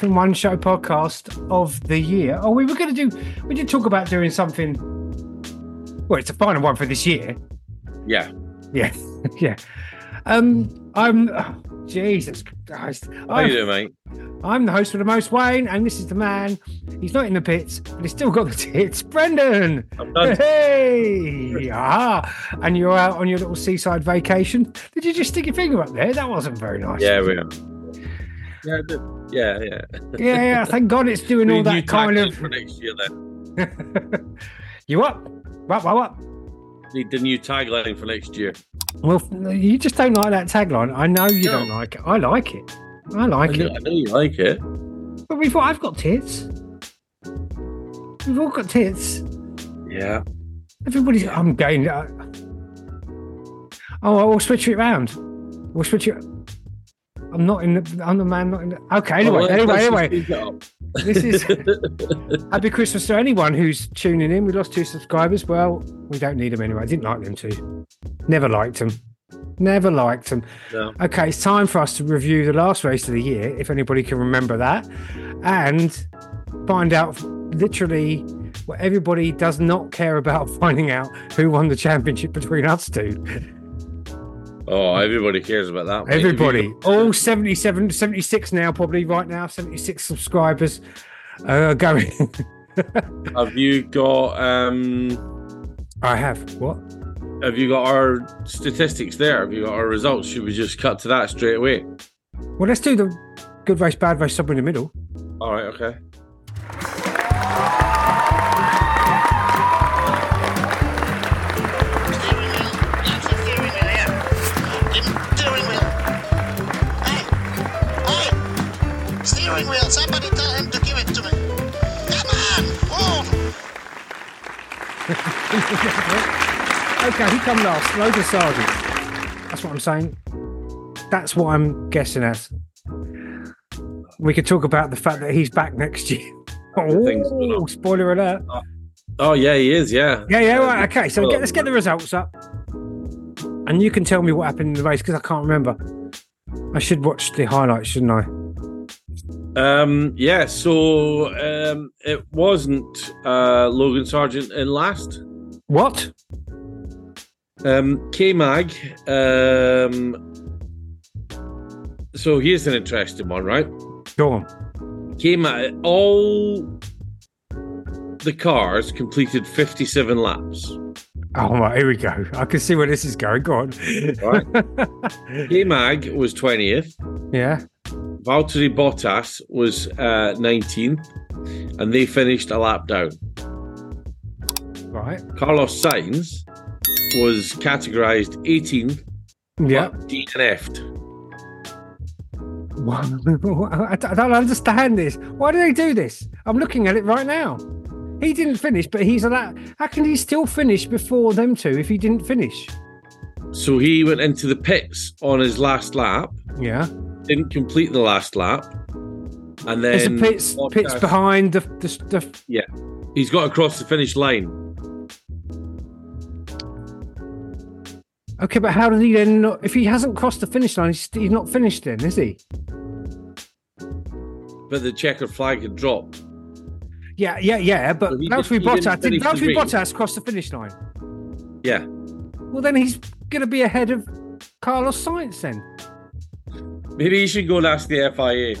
F1 Show podcast of the year. Oh, we were going to do, we did talk about doing something. Well, it's the final one for this year. Yeah. Yeah. yeah. Um, I'm, oh, Jesus Christ. How I'm, you doing, mate? I'm the host for the most Wayne, and this is the man. He's not in the pits, but he's still got the tits. Brendan. I'm done. Hey, ah, and you're out on your little seaside vacation. Did you just stick your finger up there? That wasn't very nice. Yeah, we are. Yeah, I did. Yeah, yeah. yeah, yeah. Thank God it's doing all that kind of. for next year. Then you up? What? What? What? need the new tagline for next year. Well, you just don't like that tagline. I know you No. don't like it. I like it. I like I know, it. I know you like it. But we've got, I've got tits. We've all got tits. Yeah. Everybody's. I'm going. Uh, oh, we'll switch it round. We'll switch it. I'm not in the. I'm the man. Not in the. Okay. Anyway. Anyway. Anyway. keep it up. This is happy Christmas to anyone who's tuning in. We lost two subscribers. Well, we don't need them anyway. I didn't like them to. Never liked them. Never liked them. No. Okay, it's time for us to review the last race of the year, if anybody can remember that, and find out literally what everybody does not care about finding out who won the championship between us two. Oh, everybody cares about that. mate. Everybody, all 77, 76 now, probably right now, 76 subscribers uh, going. Have you got um? I have. What? Have you got our statistics there? Have you got our results? Should we just cut to that straight away? Well, let's do the good race, bad race, somewhere in the middle. All right. Okay. Steering. Somebody tell him to give it to me. Come on! Move! Okay, he come last. Logan Sargeant. That's what I'm saying. That's what I'm guessing as. We could talk about the fact that he's back next year. Oh, spoiler alert. Oh, oh yeah, he is. Yeah. Yeah, yeah, right. Okay, so get, let's get the results up. And you can tell me what happened in the race because I can't remember. I should watch the highlights, shouldn't I? Um, yeah, so um, it wasn't uh, Logan Sargeant in last. What? Um, K Mag. Um, so here's an interesting one, right? Go on. K Mag, all the cars completed 57 laps. Oh, right, here we go. I can see where this is going. Go on. Right. K Mag was 20th. yeah. Valtteri Bottas was uh, 19th, and they finished a lap down. Right. Carlos Sainz was categorized 18th, Yeah. DNF'd. I don't understand this. Why do they do this? I'm looking at it right now. He didn't finish, but he's allowed. How can he still finish before them two if he didn't finish? So he went into the pits on his last lap, Yeah. Didn't complete the last lap, and then There's a pits pits behind the, the, the he's got across the finish line. Okay, but how did he then not? If he hasn't crossed the finish line, he's, he's not finished then, is he? But the checkered flag had dropped. Yeah, yeah, yeah. But So Valtteri Bottas did Valtteri. Bottas cross the finish line? Yeah. Well, then he's going to be ahead of Carlos Sainz. Then Maybe you should go and ask the FIA.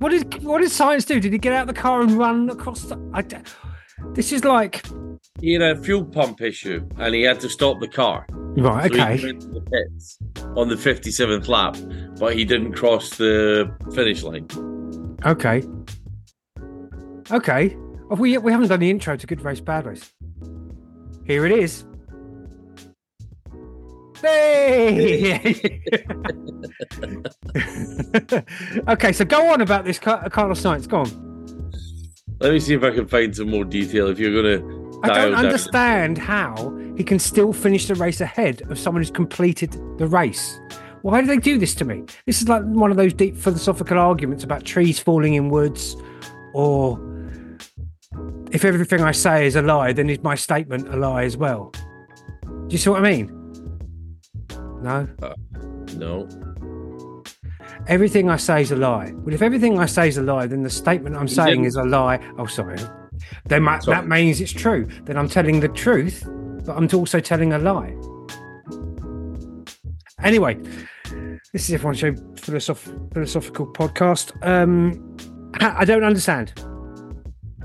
what did what did Sainz do? Did he get out of the car and run across the? I this is like He had a fuel pump issue and he had to stop the car. right. So he Okay, the pits on the 57th lap, but he didn't cross the finish line. okay, okay. We we haven't done the intro to Good Race Bad Race. Here it is. Hey! okay, so go on about this Carlos Sainz. Go on. Let me see if I can find some more detail. If you're going to I don't down. understand how he can still finish the race ahead of someone who's completed the race. Why do they do this to me? This is like one of those deep philosophical arguments about trees falling in woods, or if everything I say is a lie, then is my statement a lie as well? Do you see what I mean? No. No. everything I say is a lie. Well, if everything I say is a lie, then the statement I'm saying is a lie. Oh, sorry. Then ma- Sorry. that means it's true. Then I'm telling the truth, but I'm also telling a lie. Anyway, this is everyone show philosoph- philosophical podcast. Um, I don't understand.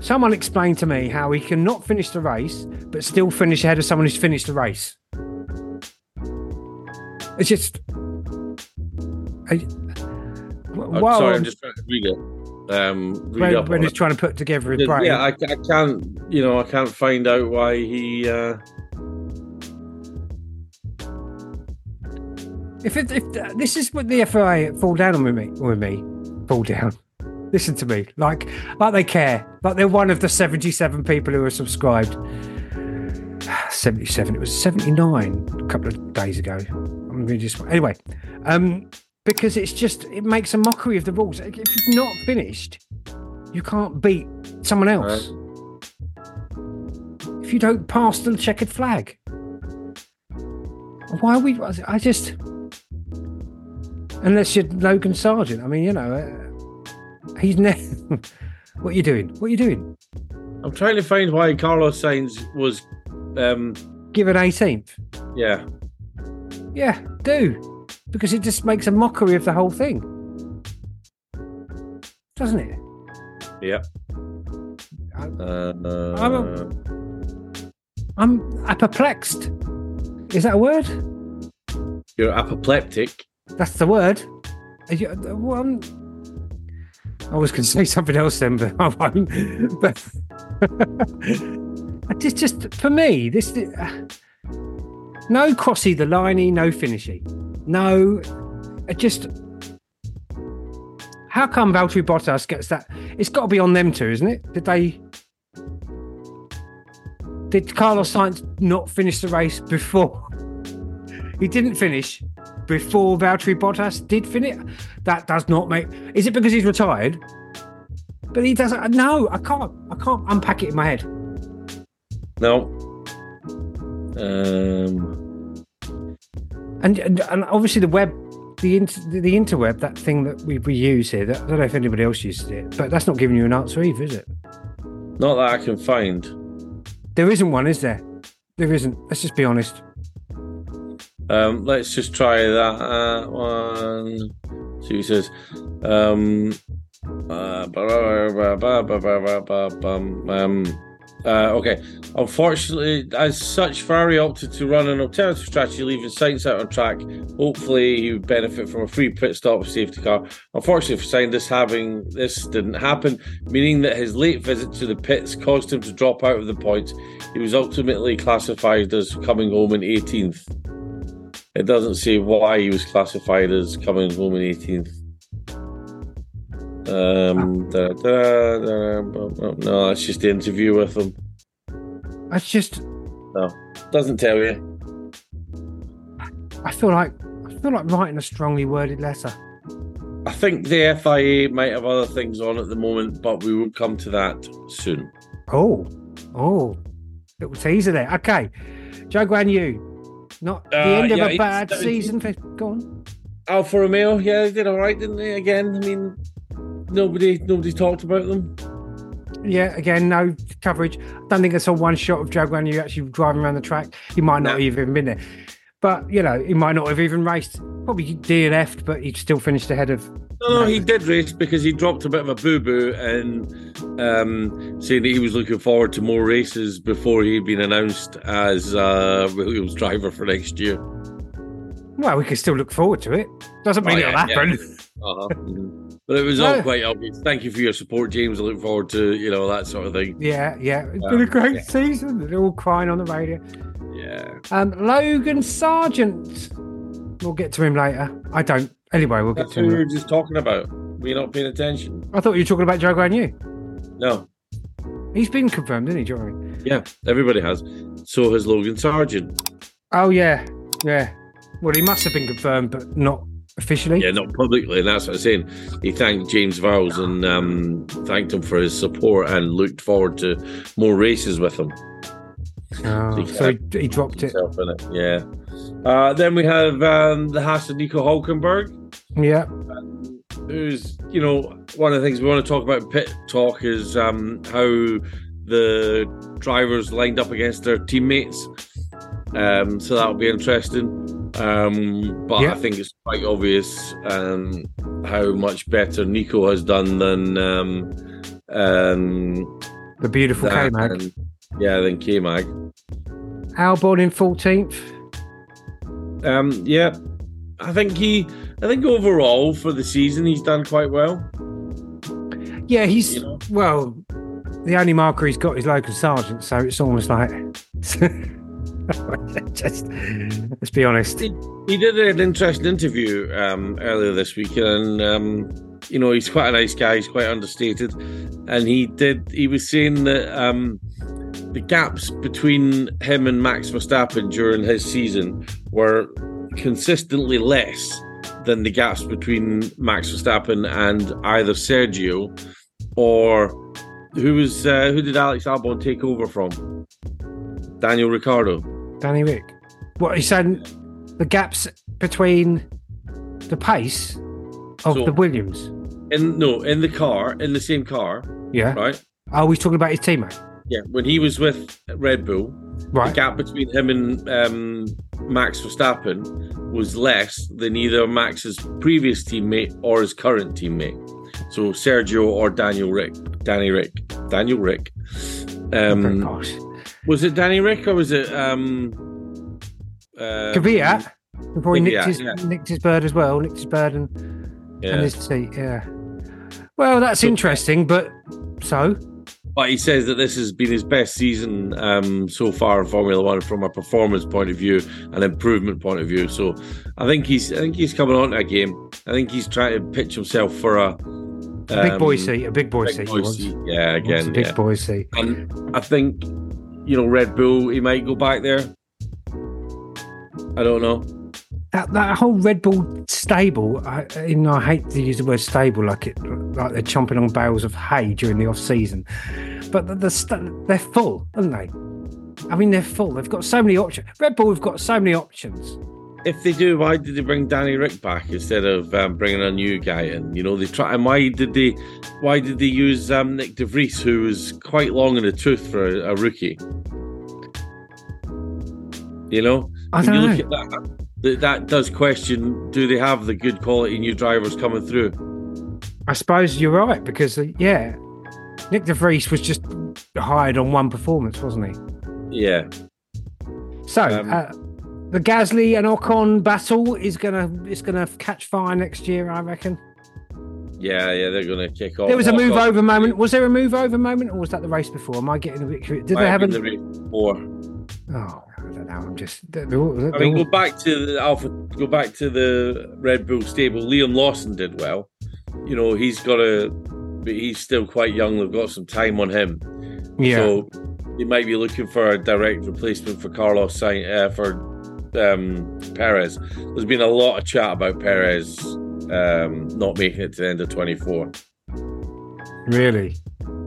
Someone explain to me how he can not finish the race but still finish ahead of someone who's finished the race. It's just. I, I'm Wow, sorry, I'm just trying to read it. Um, read when, up when he's it. trying to put together his brain. Yeah, I, I can't. You know, I can't find out why he. Uh, If it, if this is what the FIA fall down on with me, with me, fall down. Listen to me, like like they care, like they're one of the seventy-seven people who are subscribed. Seventy-seven. It was seventy-nine a couple of days ago. I'm really just anyway, um, because it's just it makes a mockery of the rules. If you've not finished, you can't beat someone else. If you don't pass the checkered flag, why are we? I just unless you're Logan Sargeant. I mean, you know, uh, he's ne- what are you doing? What are you doing? I'm trying to find why Carlos Sainz was. Um, Give an 18th. yeah, Yeah, do because it just makes a mockery of the whole thing, doesn't it? yeah. I- Uh, I'm I'm perplexed. Is that a word? you're apoplectic. That's the word. You- uh, well, I'm- I was going to say something else then, but I won't. But it's just for me. This uh, no crossy the liney, no finishy, no. Uh, just how come Valtteri Bottas gets that? It's got to be on them too, isn't it? Did they? Did Carlos Sainz not finish the race before? He didn't finish before Valtteri Bottas did finish. That does not make. Is it because he's retired? But he doesn't. No, I can't. I can't unpack it in my head. No. Um, and, and and obviously the web, the inter, the interweb, that thing that we, we use here. That, I don't know if anybody else uses it, but that's not giving you an answer either, is it? Not that I can find. There isn't one, is there? There isn't. Let's just be honest. Um, let's just try that uh, one. So he says, um, uh, um, uh, okay. Unfortunately, as such, Ferrari opted to run an alternative strategy, leaving Sainz out on track. Hopefully, he would benefit from a free pit stop safety car. Unfortunately for Sainz, this having this didn't happen, meaning that his late visit to the pits caused him to drop out of the points. He was ultimately classified as coming home in 18th. It doesn't say why he was classified as coming home in 18th. Um, da, da, da, no, that's just the interview with him. That's just. No, doesn't tell you. I feel like. I feel like writing a strongly worded letter. I think the FIA might have other things on at the moment, but we will come to that soon. Oh, oh, little teaser there. Okay, Zhou Guanyu, not the Uh, end of yeah, a bad season. For, go on. Alfa Romeo, yeah, they did all right, didn't they? Again, I mean, nobody, nobody talked about them. Yeah, again, no coverage. Don't think I saw one shot of Zhou Guanyu actually driving around the track. He might not No. even been there, but you know, he might not have even raced. Probably DNF'd, but he still finished ahead of. No, no, he did race because he dropped a bit of a boo boo and um, saying that he was looking forward to more races before he'd been announced as uh, Williams driver for next year. Well, we can still look forward to it. Doesn't mean Oh, it'll yeah, happen. Uh-huh. But it was all quite obvious. Thank you for your support, James. I look forward to you know that sort of thing. Yeah, yeah. It's Um, been a great yeah. season. They're all crying on the radio. Yeah. Um, Logan Sargeant. We'll get to him later. I don't. Anyway, we'll get That's to what we were just talking about. We're not paying attention. I thought you were talking about Zhou Guanyu. No. He's been confirmed, isn't he, Joe? Yeah, everybody has. So has Logan Sargeant. Oh yeah, yeah. Well, he must have been confirmed, but not officially. Yeah, not publicly, and that's what I'm saying. He thanked James Vowles and um, thanked him for his support and looked forward to more races with him. Oh, He so he, he dropped it. It. Yeah. Uh, then we have um, the Haas of Nico Hulkenberg. Yeah. who's you know one of the things we want to talk about in pit talk is um, how the drivers lined up against their teammates. Um, so that'll be interesting. Um, but Yeah. I think it's quite obvious um, how much better Nico has done than um, um, The beautiful K-Mag. and- yeah, than K Mag. Albon in 14th. Um, yeah, I think he. I think overall for the season he's done quite well. Yeah, he's You know? well. The only marker he's got is Logan Sargeant, so it's almost like. just let's be honest. He did an interesting interview um, earlier this week, and um, you know he's quite a nice guy. He's quite understated, and he did. He was saying that um, the gaps between him and Max Verstappen during his season were consistently less than the gaps between Max Verstappen and either Sergio or who was uh, who did Alex Albon take over from? Daniel Ricciardo. Danny Rick. What he's saying? The gaps between the pace of So- the Williams. In no, in the car, in the same car, Yeah. right? Oh, he's talking about his teammate. Yeah, when he was with Red Bull, the Right. gap between him and um, Max Verstappen was less than either Max's previous teammate or his current teammate. So Sergio or Daniel Rick, Danny Rick, Daniel Rick. Oh, Um, gosh. Was it Danny Rick or was it um, uh, Kvyat. Before he nicked his, yeah. nicked his bird as well, nicked his bird and, Yeah. and his seat. Yeah. Well, that's So- interesting, but so But he says that this has been his best season um, so far in Formula One from a performance point of view and improvement point of view. So I think he's I think he's coming on to a game. I think he's trying to pitch himself for a, a big boy um, seat, a big boy big seat. boy seat. Yeah, again, big yeah. boy seat. And I think you know Red Bull, he might go back there. I don't know. That that whole Red Bull stable, I, you know, I hate to use the word stable like it, like they're chomping on bales of hay during the off season, but the, the st- they're full, aren't they? I mean, they're full. They've got so many options. Red Bull we've got so many options. If they do, why did they bring Danny Rick back instead of um, bringing a new guy in? You know, they try. And why did they? Why did they use um, Nyck de Vries, who was quite long in the tooth for a, a rookie? You know, I when you don't look know. at that, that, that does question: Do they have the good quality new drivers coming through? I suppose you're right because uh, yeah, Nyck de Vries was just hired on one performance, wasn't he? Yeah, So Um, uh, the Gasly and Ocon battle is gonna it's gonna catch fire next year, I reckon. yeah, yeah. They're going to kick off. There was a move Ocon- over moment. Was there a move over moment, or was that the race before? Am I getting a bit? Did might they have been a? the race before. Oh, I don't know. I'm just. They're, they're I mean, go back to the Alpha, go back to the Red Bull stable. Liam Lawson did well. You know, he's got a, but he's still quite young. They've got some time on him. yeah. So they might be looking for a direct replacement for Carlos Sainz, uh, for um, Perez. There's been a lot of chat about Perez um, not making it to the end of 24. really,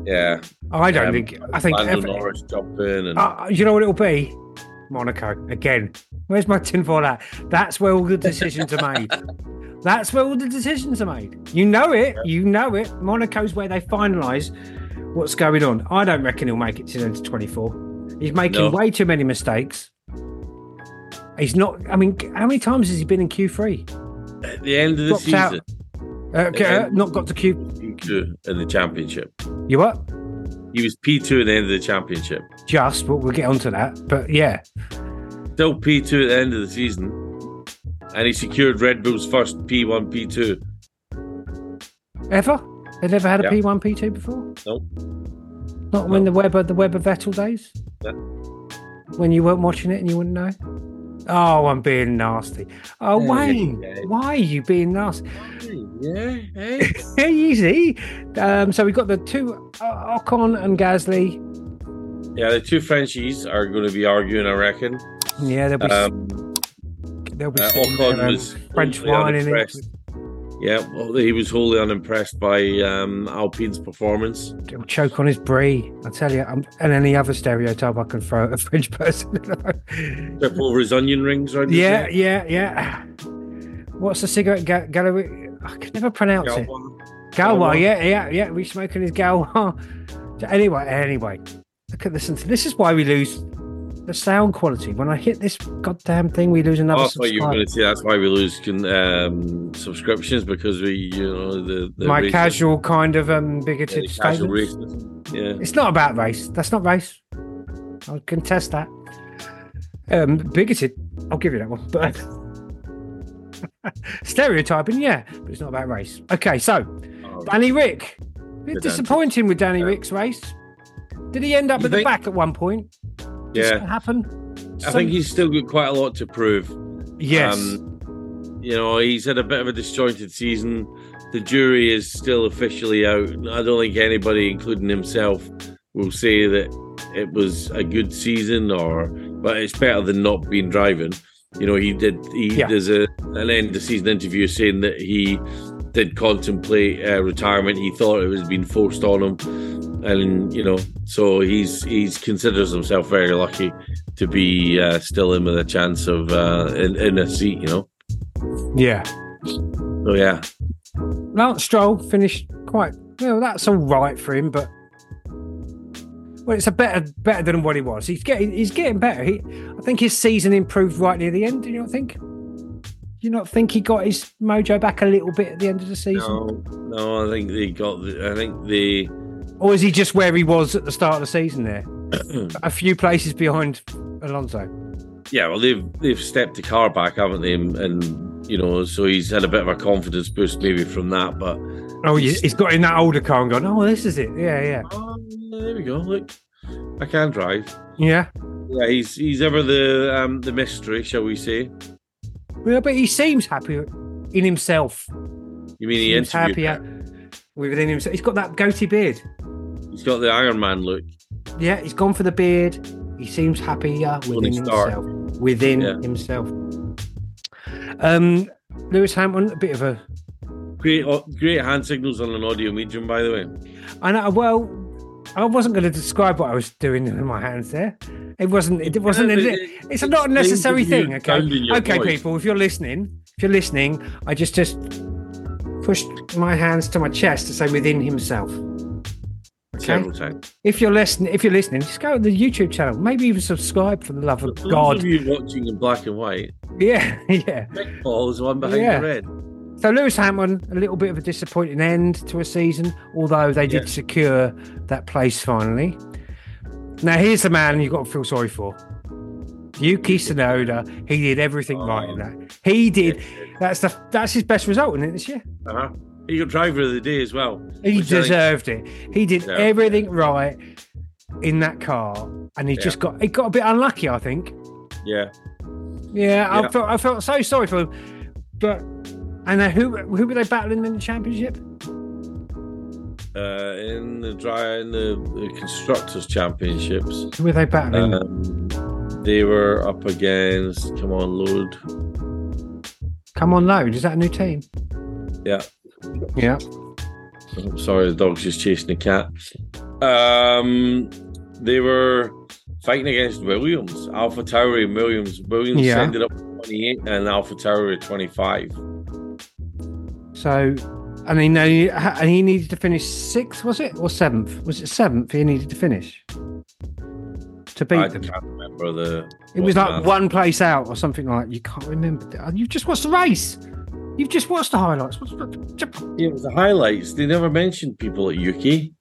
Yeah, I don't Um, think. I think. Lando If, Norris jumping and uh, you know what it'll be? Monaco again. Where's my tinfoil hat? That's where all the decisions are made. That's where all the decisions are made. You know it. You know it. Monaco's where they finalise what's going on. I don't reckon he'll make it to the end of 24. He's making No. way too many mistakes. He's not. I mean, how many times has he been in Q3? at the end of the Dropped out. season, Uh, okay, uh, not got to Q two in the championship. You what? He was P2 at the end of the championship. Just, but we'll get onto that. But yeah, Still P2 at the end of the season. And he secured Red Bull's first P1, P2. ever? They never had a Yeah. P1, P2 before. Nope. Not when the Webber, the Webber Vettel days. Yeah. When you weren't watching it and you wouldn't know. Oh, I'm being nasty. Oh, Yeah, Wayne, why are you being nasty? Yeah, hey. Easy. Um, so we've got the two uh, Ocon and Gasly. yeah, the two Frenchies are going to be arguing, I reckon. Yeah, they'll be, Um, they'll be uh, Ocon um, was French wine in it. Yeah, well, he was wholly unimpressed by um, Alpine's performance. He'll choke on his brie. I tell you, um, and any other stereotype I can throw at a French person. Trip over his onion rings, right? yeah, yeah, yeah. What's the cigarette ga- gallery? I can never pronounce it. Galwa. yeah, yeah, yeah. We smoking his Galwa. anyway, anyway, look at this. This is why we lose the sound quality. When I hit this goddamn thing, we lose another Oh, I thought you were going to say that's why we lose um, subscriptions because we, you know, the, the My racist- casual kind of um yeah, bigoted the casual racism. Yeah. It's not about race. That's not race. I'll contest that. Um, bigoted. I'll give you that one. But stereotyping, yeah, but it's not about race. Okay, so Oh, Danny Rick. Bit disappointing with Danny Yeah. Rick's race. Did he end up You at the back at one point? Did Yeah. happen? I think he's still got quite a lot to prove. Yes. Um, you know, he's had a bit of a disjointed season. The jury is still officially out. I don't think anybody, including himself, will say that it was a good season or, but it's better than not being driving. You know, he did. He Yeah. there's a an end of season interview saying that he did contemplate uh, retirement. He thought it was being forced on him, and you know, so he's he's considers himself very lucky to be uh, still in with a chance of uh, in, in a seat. You know, yeah. so yeah, Lance Stroll finished quite well. That's all right for him, but well, it's a better better than what he was. He's getting he's getting better. He, I think his season improved right near the end. Do you not think? Do you not think he got his mojo back a little bit at the end of the season, no, no, I think they got. The, I think they. or is he just where he was at the start of the season? There, a few places behind Alonso. Yeah, well, they've they've stepped the car back, haven't they? And, and you know, so he's had a bit of a confidence boost maybe from that. But Oh, he's, he's got in that older car and gone. Oh, this is it. Yeah, yeah, oh, there we go. Look, I can drive. yeah. Yeah, he's he's ever the um the mystery, shall we say? Well, but he seems happy in himself. You mean he Seems happier within himself. He's got that goatee beard. He's got the Iron Man look. Yeah, he's gone for the beard. He seems happier within himself. Within Yeah. himself. Um, Lewis Hamilton, a bit of a. Great, oh, great hand signals on an audio medium, by the way. I know. Well, I wasn't going to describe what I was doing with my hands there. It wasn't. It wasn't. It- it's it not a necessary thing. Okay. sound in your Okay, voice. people. If you're listening, if you're listening, I just just pushed my hands to my chest to say within himself. Okay. If you're listening, if you're listening, just go to the YouTube channel. Maybe even subscribe for the love of God. of you watching in black and white, Yeah, yeah. Paul one behind Yeah. the red. So Lewis Hamilton, a little bit of a disappointing end to a season, although they did Yeah. secure that place finally. Now here's the man you've got to feel sorry for. Yuki Tsunoda, he did everything right in that. He did. That's the that's his best result in it this year. Uh-huh. He got driver of the day as well. He which I think- deserved it. He did Yeah. everything right in that car, and he Yeah. just got he got a bit unlucky, I think. Yeah. Yeah, I felt I felt so sorry for him. But and then who who were they battling in the championship? Uh, in the dry in the, the constructors championships, Who were they battling? um, they were up against. Come on, load. Come on, load. Is that a new team? Yeah. Yeah. I'm sorry, the dog's just chasing the cat. Um, they were fighting against Williams, AlphaTauri Williams. Williams Yeah. ended up 28 and AlphaTauri at 25. So, and he know, and he needed to finish sixth, was it, or seventh? Was it seventh? He needed to finish to beat I can't remember the. It was like math. one place out or something like. You can't remember. You've just watched the race. You've just watched the highlights. What's- Yeah, it was the highlights. They never mentioned people at Yuki.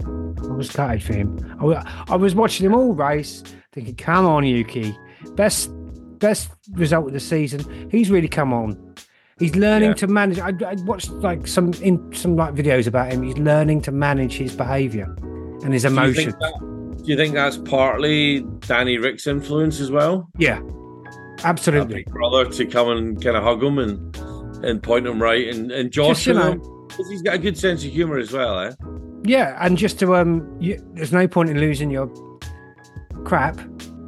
I was gutted for him. I, I was watching him all race, thinking, "Come on, Yuki, best best result of the season. He's really come on. He's learning Yeah. to manage. I, I watched like some in some like videos about him. He's learning to manage his behaviour and his emotions. Do you, think that, do you think that's partly Danny Rick's influence as well? Yeah, absolutely. big brother to come and kind of hug him and and point him right and and Josh, you know- because he's got a good sense of humor as well, eh? Yeah, and just to um, you, there's no point in losing your crap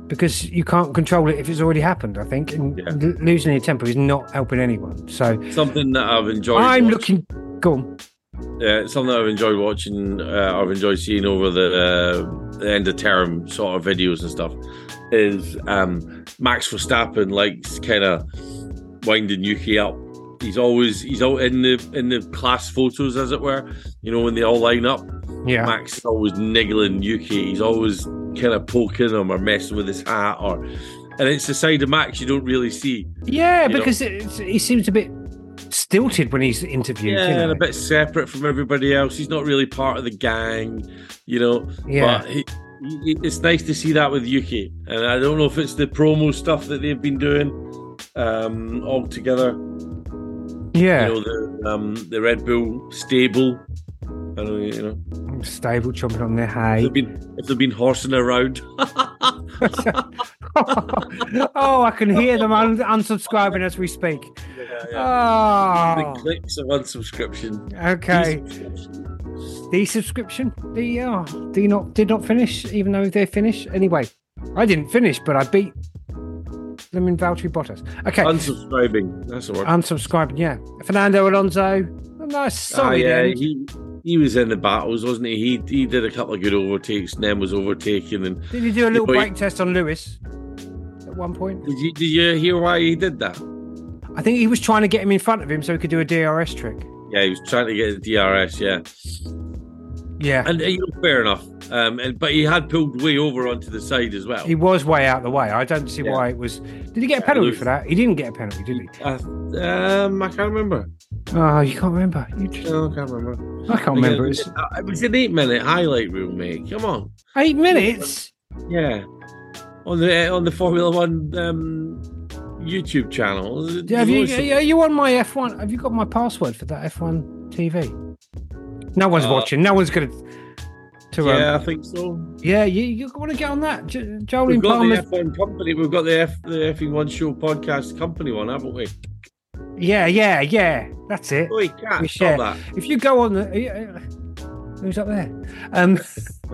because you can't control it if it's already happened. I think, and Yeah. losing your temper is not helping anyone. So Something that I've enjoyed. I'm watching. looking. Go on. Yeah, something I've enjoyed watching. Uh, I've enjoyed seeing over the, uh, the end of term sort of videos and stuff. Is um, Max Verstappen likes kind of winding Yuki up he's always he's out in the in the class photos, as it were. You know when they all line up. Yeah. Max is always niggling Yuki. He's always kind of poking him or messing with his hat, or and it's the side of Max you don't really see. Yeah, because it's, he seems a bit stilted when he's interviewed. Yeah, you know? and a bit separate from everybody else. He's not really part of the gang, you know. Yeah. But he, he, it's nice to see that with Yuki, and I don't know if it's the promo stuff that they've been doing um, all together. Yeah. You know, the um, the Red Bull stable. I know, you know, Stable chomping on their if hay. they've been if they've been horsing around. oh, I can hear them un- unsubscribing as we speak. yeah, yeah. Oh, The clicks of unsubscription. okay. Desubscription. The subscription, the oh, do not did not finish, even though they finished. Anyway, I didn't finish, but I beat them in Valtteri Bottas. Okay, Unsubscribing. That's the word. unsubscribing. Yeah, Fernando Alonso. A nice solid ah, yeah, end. he he was in the battles, wasn't he? He he did a couple of good overtakes, and then was overtaken. And Did he do a little but he- brake test on Lewis at one point? did you did you hear why he did that? I think he was trying to get him in front of him so he could do a DRS trick. Yeah, he was trying to get the DRS. Yeah, Yeah, and uh, you know, fair enough. Um, and but he had pulled way over onto the side as well. he was way out of the way. I don't see Yeah. why it was. Did he get a penalty for that? He didn't get a penalty, did he? Uh, um, I can't remember. Oh, you can't remember. You just, No, I can't remember. I can't remember. It It's was, it was an eight-minute highlight reel, mate. Come on. eight minutes. Yeah, on the on the Formula One um, YouTube channel. Yeah, Have you, are you on my F1? Have you got my password for that F1 TV? No one's Uh, watching. No one's going to. Um, yeah, I think so. yeah, you, you want to get on that. Jo- We've got Palmer. the F1 company. We've got the F the F1 show podcast company one, haven't we? Yeah, yeah, yeah. That's it. Oh, We share. that. If you go on the. Who's up there? Um,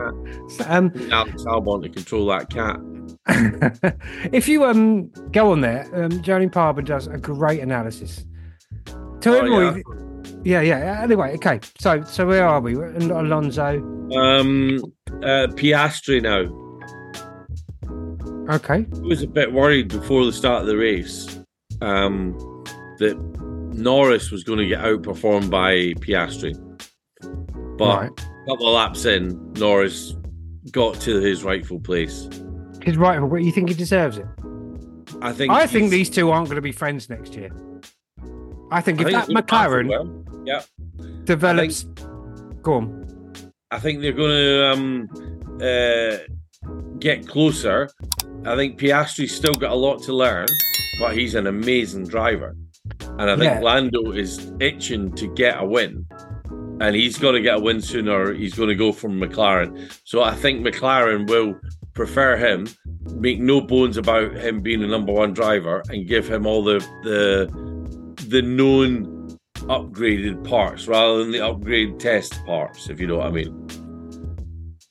so, um, Alex Albon to control that cat. if you um go on there, um, Jolyon Palmer does a great analysis. To Oh, everyone, yeah. Yeah, yeah. Anyway, okay. So, so where are we? We're in Alonso. Um, uh, Piastri now. Okay. I was a bit worried before the start of the race um, that Norris was going to get outperformed by Piastri. But right. a couple of laps in, Norris got to his rightful place. His rightful. What you think he deserves it? I think. I think these two aren't going to be friends next year. I think I if think that McLaren well. develops, go on. I think they're going to um, uh, get closer. I think Piastri's still got a lot to learn, but he's an amazing driver. And I think Yeah. Lando is itching to get a win. And he's going to get a win sooner. He's going to go from McLaren. So I think McLaren will prefer him, make no bones about him being the number one driver, and give him all the the the known upgraded parts rather than the upgrade test parts, if you know what I mean.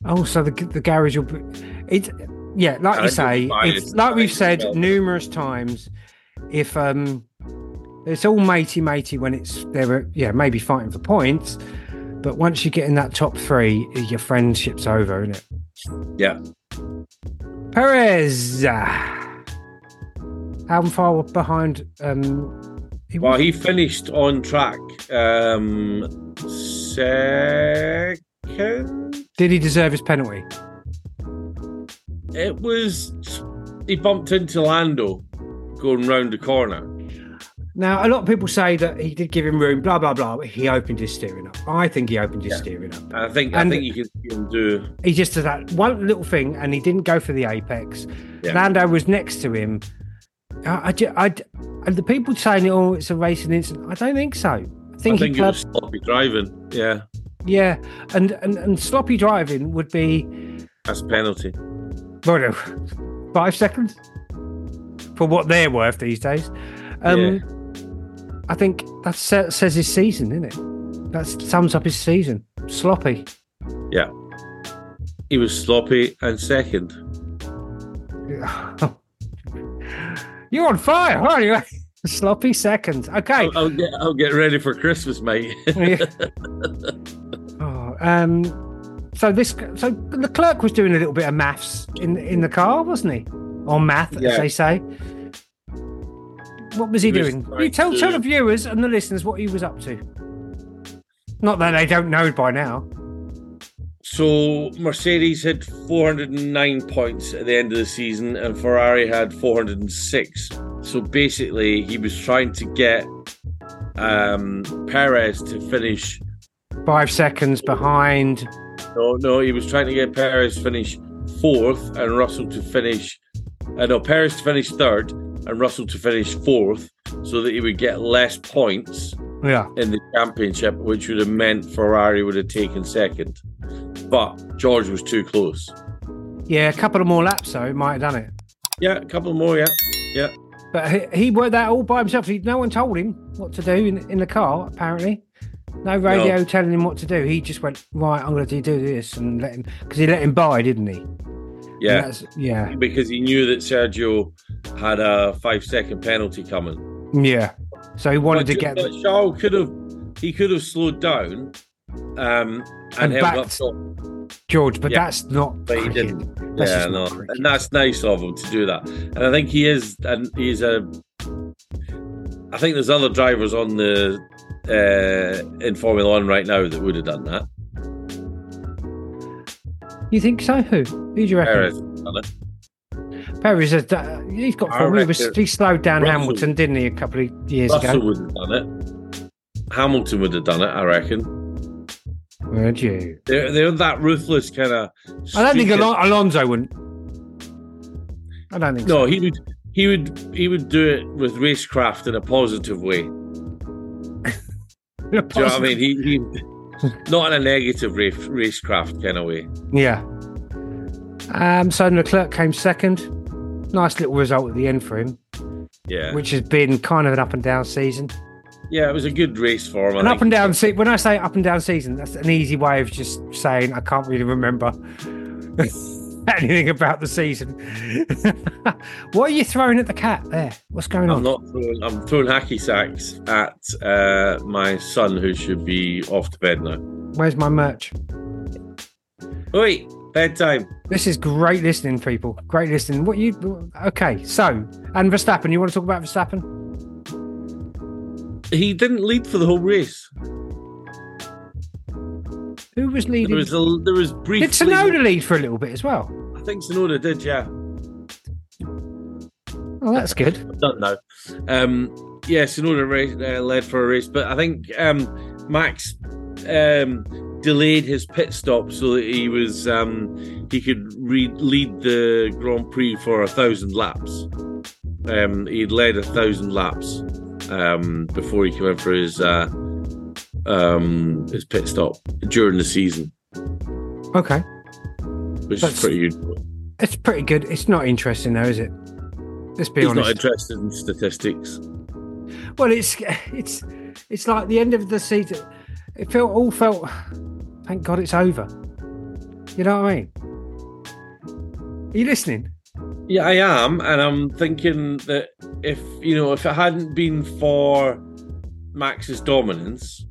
Oh, so the the garage will be it. Yeah, like you say, it's fine, it's it's like we've said well. numerous times. If um, it's all matey matey when it's they're yeah maybe fighting for points, but once you get in that top three, your friendship's over, isn't it? Yeah. Perez, how far behind? Um, he Well, he finished on track um, second. Did he deserve his penalty? It was he bumped into Lando going round the corner. Now, a lot of people say that he did give him room, blah blah blah. But he opened his steering up. I think he opened his Yeah. steering up. I think And- I think you can see him do. He just did that one little thing, and he didn't go for the apex. Yeah. Lando was next to him. I, I, I, and the people saying, "Oh, it's a racing incident." I don't think so. I I think, think he it was sloppy driving. Yeah, yeah, and, and and sloppy driving would be that's a penalty. what no, five seconds for what they're worth these days. Um, Yeah. I think that says his season, isn't it? That sums up his season. Sloppy. Yeah, he was sloppy and second. You're on fire, aren't you? Sloppy seconds. Okay. I'll, I'll get I'll get ready for Christmas, mate. Yeah. oh, um. So this, so Leclerc was doing a little bit of maths in in the car, wasn't he? Or math, as they say. What was he, He doing? You tell to- tell the viewers and the listeners what he was up to. Not that they don't know by now. So Mercedes had 409 points at the end of the season, and Ferrari had 406. So basically, he was trying to get um, Perez to finish. Five seconds behind. No, no, he was trying to get Perez to finish fourth, and Russell to finish. Uh, no, Perez to finish third, and Russell to finish fourth, so that he would get less points Yeah. in the championship, which would have meant Ferrari would have taken second. But George was too close. Yeah, a couple of more laps though, might have done it. Yeah, a couple more. Yeah, yeah. But he, he worked that all by himself. He, no one told him what to do in, in the car, apparently. No radio No. telling him what to do. He just went, right, I'm going to do this and let him, because he let him buy, didn't he? Yeah, yeah. because he knew that Sergio had a five second penalty coming. Yeah. So he wanted but, to get. but Charles could have he could have slowed down um, And and, held up. George, but Yeah. that's not. But he didn't. That's yeah, no, and that's nice of him to do that. And I think he is, and he's a. I think there's other drivers on the uh, in Formula One right now that would have done that. You think so? Who? Who do you reckon? Perez has done it. Perez has done, he's got I four. He, was, he slowed down Russell- Hamilton, didn't he, a couple of years Russell ago? would have done it. Hamilton would have done it, I reckon. Would you? They're they're that ruthless kind of. I don't think Alon- Alonso wouldn't. I don't think No, so. he would. He would. He would do it with racecraft in a positive way. Do you know what I mean? He, he not in a negative race, racecraft kind of way. Yeah. Um, so Leclerc came second. Nice little result at the end for him, Yeah, which has been kind of an up and down season. yeah, it was a good race for him. An up and down se- When I say up and down season, that's an easy way of just saying I can't really remember anything about the season. what are you throwing at the cat there? What's going on? I'm not throwing. I'm throwing hacky sacks at uh, my son, who should be off to bed now. Where's my merch? Wait, bedtime. This is great listening, people. Great listening. What you? Okay, so and Verstappen. You want to talk about Verstappen? He didn't lead for the whole race. Who was leading? There was a, there was briefly. Did Tsunoda lead for a little bit as well? I think Tsunoda did. Yeah. Oh, that's good. I don't know. Um, yeah, Tsunoda race, uh, led for a race, but I think um, Max um, delayed his pit stop so that he was um, he could re- lead the Grand Prix for a thousand laps. Um, he'd led a thousand laps um, before he came in for his uh, um, his pit stop during the season, Okay, which That's- is pretty good. it's pretty good. It's not interesting though, is it? Let's be He's not honest. interested in statistics. well, it's it's it's like the end of the season. It felt all felt. Thank God it's over. You know what I mean? Are you listening? Yeah, I am, and I'm thinking that if you know, if it hadn't been for Max's dominance,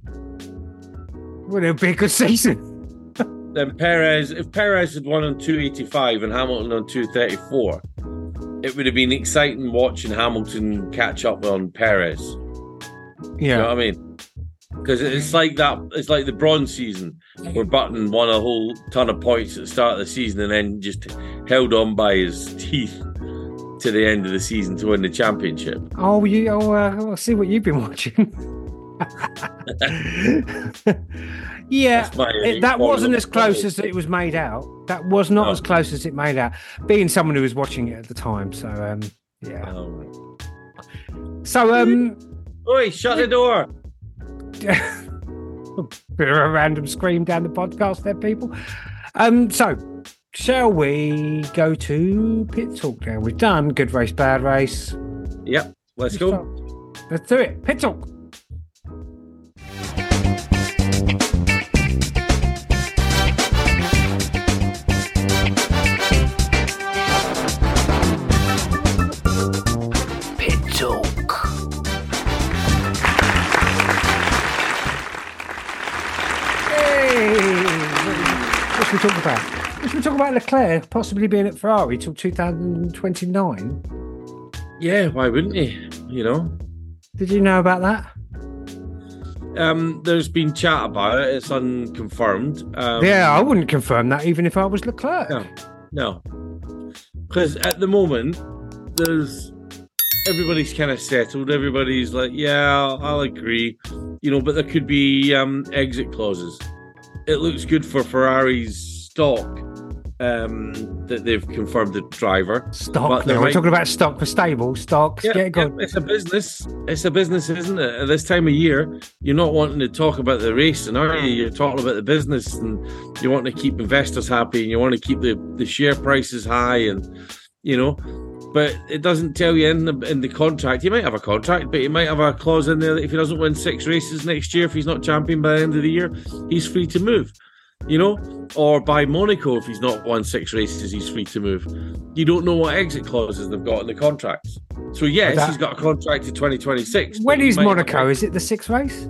Well, it'll be a good season. then Perez, if Perez had won on 285 and Hamilton on 234, it would have been exciting watching Hamilton catch up on Perez. You know what I mean? Because it's like that. It's like the Brawn's season where Button won a whole ton of points at the start of the season and then just held on by his teeth to the end of the season to win the championship. Oh, you. Oh, uh, I'll see what you've been watching. yeah, it, that wasn't as close as as it was made out. That was not No. as close as it made out. Being someone who was watching it at the time, so um, yeah. Oh. So um, Oi, shut the door. bit of a random scream down the podcast there, people. Um, so shall we go to pit talk now? We've done good race, bad race. Yep, let's go. Let's do it. Pit talk. About? Should we talk about Leclerc possibly being at Ferrari till 2029? Yeah, why wouldn't he? You know, Did you know about that? um, there's been chat about it. It's unconfirmed. Um, yeah, I wouldn't confirm that even if I was Leclerc. No, no, because at the moment there's everybody's kind of settled. Everybody's like, yeah, I'll, I'll agree, you know. But there could be um, exit clauses. It looks good for Ferrari's stock um, that they've confirmed the driver. Stock. We're talking about stock for stable. Stocks. Yeah, get yeah, it's a business. It's a business, isn't it? At this time of year, you're not wanting to talk about the racing, are you? You're talking about the business, and you want to keep investors happy, and you want to keep the, the share prices high, and you know. But it doesn't tell you in the in the contract. He might have a contract, but he might have a clause in there that if he doesn't win six races next year, if he's not champion by the end of the year, he's free to move. You know, or by Monaco, if he's not won six races, he's free to move. You don't know what exit clauses they've got in the contracts. So yes, that- he's got a contract to 2026. When is have Monaco? Is it the sixth race?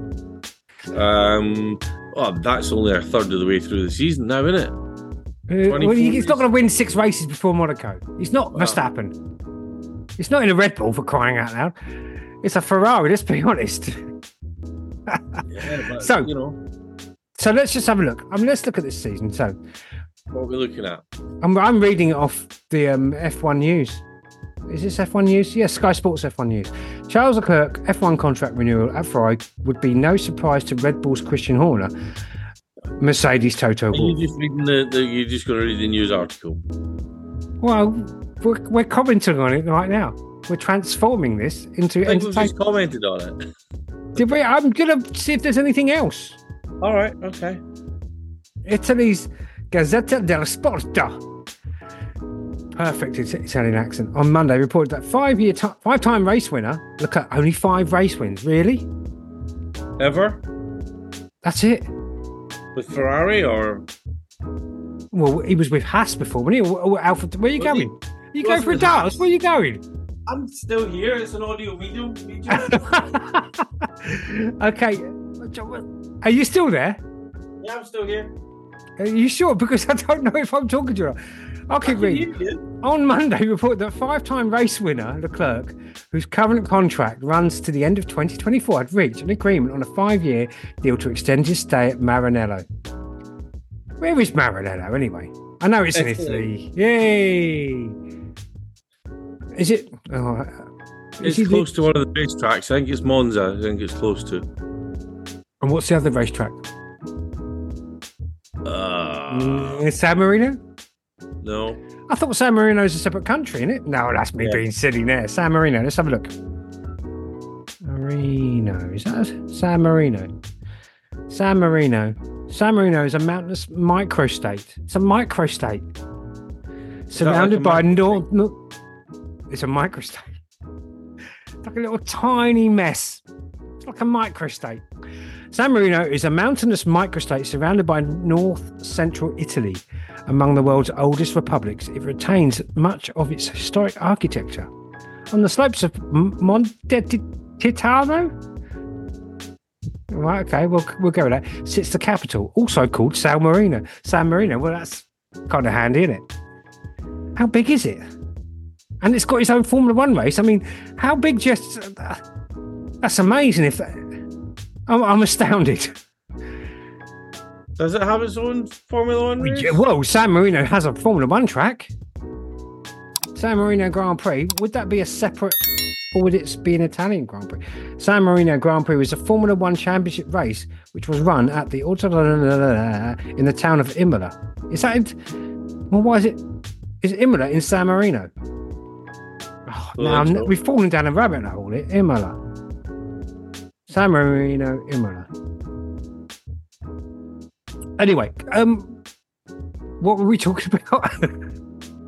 Um, well, that's only a third of the way through the season now, isn't it? Uh, well, he's not going to win six races before Monaco. He's not Well. Verstappen. It's not in a Red Bull for crying out loud. It's a Ferrari. Let's be honest. Yeah, but, So- you know, So let's just have a look. I mean, let's look at this season. So what are we looking at? I'm, I'm reading it off the um, F1 News. Is this F1 News? Yes, Sky Sports F1 News. Charles Leclerc F1 contract renewal at Ferrari would be no surprise to Red Bull's Christian Horner. Mercedes Toto Are Wolff. you just reading the, the? You're just going to read the news article. Well, we're, we're commenting on it right now. We're transforming this into I think we've just commented on it. Did we? I'm gonna see if there's anything else. All right. Okay. Italy's Gazzetta dello Sport. Perfect Italian accent. On Monday, reported that five-year, ti five-time race winner. Look at only five race wins. Really? Ever That's it. with Ferrari or Well, he was with Haas before, wasn't he? Or- or Alpha, where are you Was he? going? You He going for a dance? Where are you going? I'm still here. It's an audio video. video. okay. Are you still there? yeah, I'm still here. Are you sure? Because I don't know if I'm talking to you. I'll keep reading. On Monday, reported that five-time race winner Leclerc, whose current contract runs to the end of 2024, had reached an agreement on a five-year deal to extend his stay at Maranello. Where is Maranello anyway? I know it's in Italy. Yay! Is it? Oh, It's is he- close to one of the race tracks. I think it's Monza. I think it's close to. And what's the other racetrack? Uh, Mm, San Marino. no. I thought San Marino is a separate country, isn't it? No, that's me Yeah. being silly there. San Marino. Let's have a look. Marino. Is that San Marino? San Marino. San Marino is a mountainous microstate. It's a microstate. Surrounded a by? North. No, it's a microstate. It's like a little tiny mess. It's like a microstate. San Marino is a mountainous microstate surrounded by north central Italy. Among the world's oldest republics, it retains much of its historic architecture. On the slopes of Monte Titano, right? Okay, we'll we'll go with that. Sits the capital, also called San Marino. San Marino. Well, that's kind of handy, isn't it? How big is it? And it's got its own Formula One race. I mean, how big? Just uh, that's amazing. If that, I'm, I'm astounded. Does it have its own Formula One race? Whoa, San Marino has a Formula One track. San Marino Grand Prix. Would that be a separate, or would it be an Italian Grand Prix? San Marino Grand Prix was a Formula One championship race which was run at the in the town of Imola. Is that? In, well, why is it? Is Imola in San Marino? Oh, Well, now, that's I'm- all. we've fallen down a rabbit hole. It Imola. San Marino, Imola. Anyway, um, what were we talking about?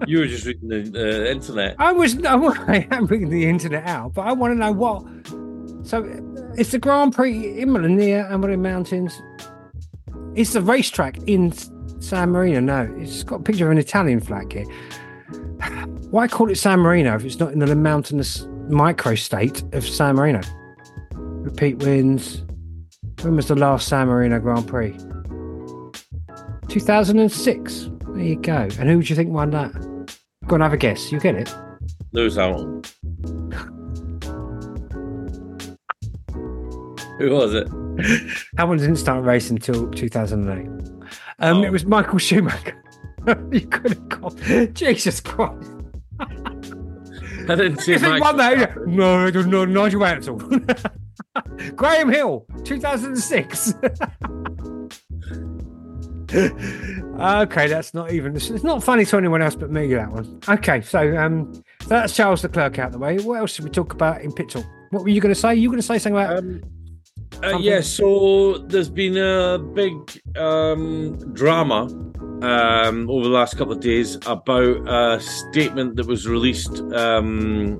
You were just reading the uh, internet. I was no, I am bringing the internet out, but I want to know what. So, it's the Grand Prix Imola near Amarillo Mountains. It's the racetrack in San Marino. No, it's got a picture of an Italian flag here. Why call it San Marino if it's not in the mountainous microstate of San Marino? Repeat wins. When was the last San Marino Grand Prix? 2006. There you go. And who do you think won that? Go and have a guess. You get it. Lewis Hamilton. Who was it? Hamilton didn't start racing until 2008. Um, Oh. It was Michael Schumacher. you could have gone. Jesus Christ. I didn't see If he won that, no, was not Nigel Mansell. Graham Hill, 2006. okay, that's not even. It's not funny to anyone else but me. That one. Okay, so um, so that's Charles the Clerk out the way. What else should we talk about in pit talk? What were you going to say? You were going to say something about? Um, uh, yeah, so there's been a big um, drama um, over the last couple of days about a statement that was released um,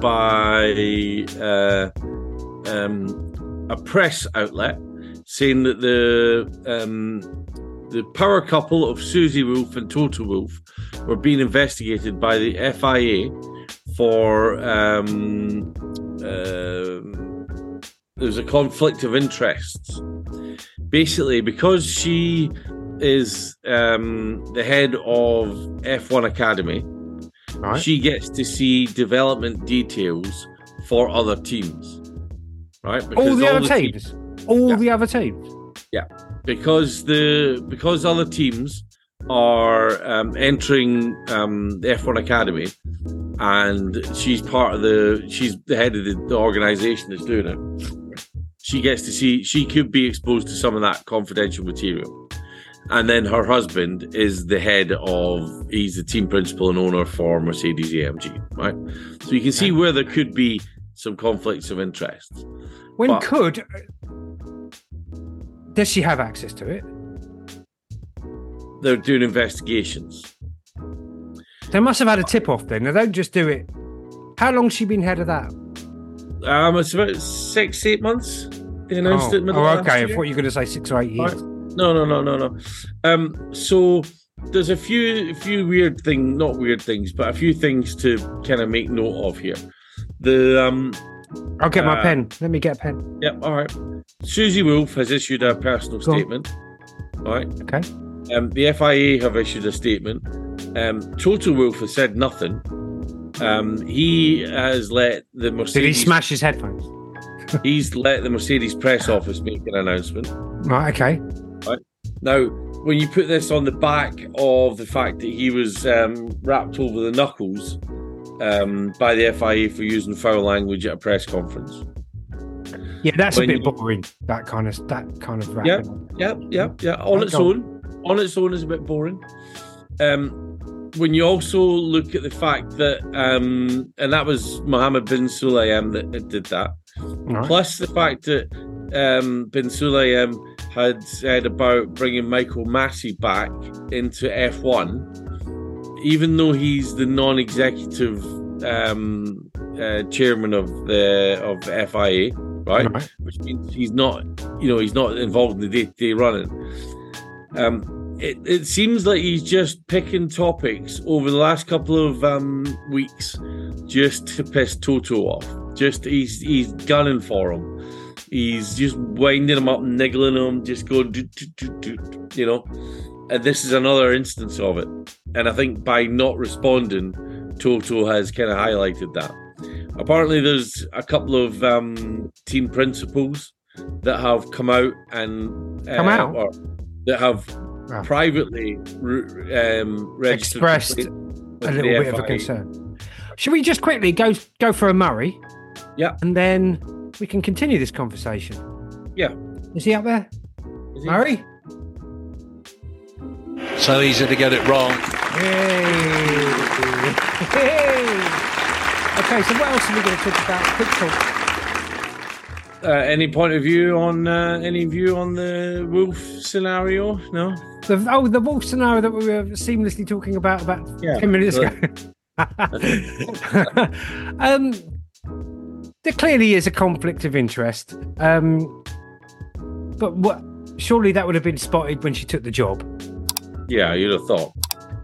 by uh, um, a press outlet saying that the um, the power couple of Susie Wolff and Toto Wolff were being investigated by the FIA for um, um there's a conflict of interests. Basically, because she is um, the head of F1 Academy, right. she gets to see development details for other teams. Right? all Because the other te- teams. All Yeah. the other teams. Yeah, because the because other teams are um, entering um, the F1 Academy, and she's part of the she's the head of the, the organization that's doing it. She gets to see she could be exposed to some of that confidential material, and then her husband is the head of he's the team principal and owner for Mercedes AMG, right? So you can see where there could be some conflicts of interest. When But- could does she have access to it? They're doing investigations. They must have had a tip off then. They don't just do it. How long's she been head of that? Um, it's about six, eight months. They announced oh, it. oh, okay. I thought you were going to say six or eight years. No, no, no, no, no. Um, so there's a few, a few weird thing, not weird things, but a few things to kind of make note of here. The um, I'll get my uh, pen. Let me get a pen. yeah, all right. Susie Wolff has issued a personal Go on. statement. All right. Okay. Um, the FIA have issued a statement. Um, Toto Wolff has said nothing. Um, he has let the Mercedes. Did he smash his headphones? He's let the Mercedes press office make an announcement. Right. Okay. Now, when you put this on the back of the fact that he was um, wrapped over the knuckles um, by the FIA for using foul language at a press conference. Yeah, that's When a bit you- boring. That kind of that kind of Yeah. Yep, yep, yeah. On Okay. its own, on its own is a bit boring. Um, when you also look at the fact that, um, and that was Mohammed bin Sulayem that, that did that. Right. Plus the fact that um, bin Sulayem had said about bringing Michael Masi back into F1, even though he's the non-executive um, uh, chairman of the of FIA, right? Right. Which means he's not, you know, he's not involved in the day-to-day running. Um, it, it seems like he's just picking topics over the last couple of um, weeks just to piss Toto off. Just he's he's gunning for him. He's just winding him up, niggling him, just going, do, do, do, do, you know. And this is another instance of it. And I think by not responding, Toto has kind of highlighted that. Apparently, there's a couple of um, team principals that have come out and Come uh, out? or that have Wow. privately re- um, registered Expressed a little the bit of a concern. Should we just quickly go go for a Murray? Yeah. And then we can continue this conversation. Yeah. Is he up there? Is he? Murray? So easy to get it wrong. Hey. Hey. Okay, so what else are we going to talk about? Quick talk. Uh, any point of view on uh, any view on the Wolff scenario? No. The, oh, the wolf scenario that we were seamlessly talking about about Yeah. 10 minutes ago. um, there clearly is a conflict of interest. Um, but what? Surely that would have been spotted when she took the job. Yeah, you'd have thought.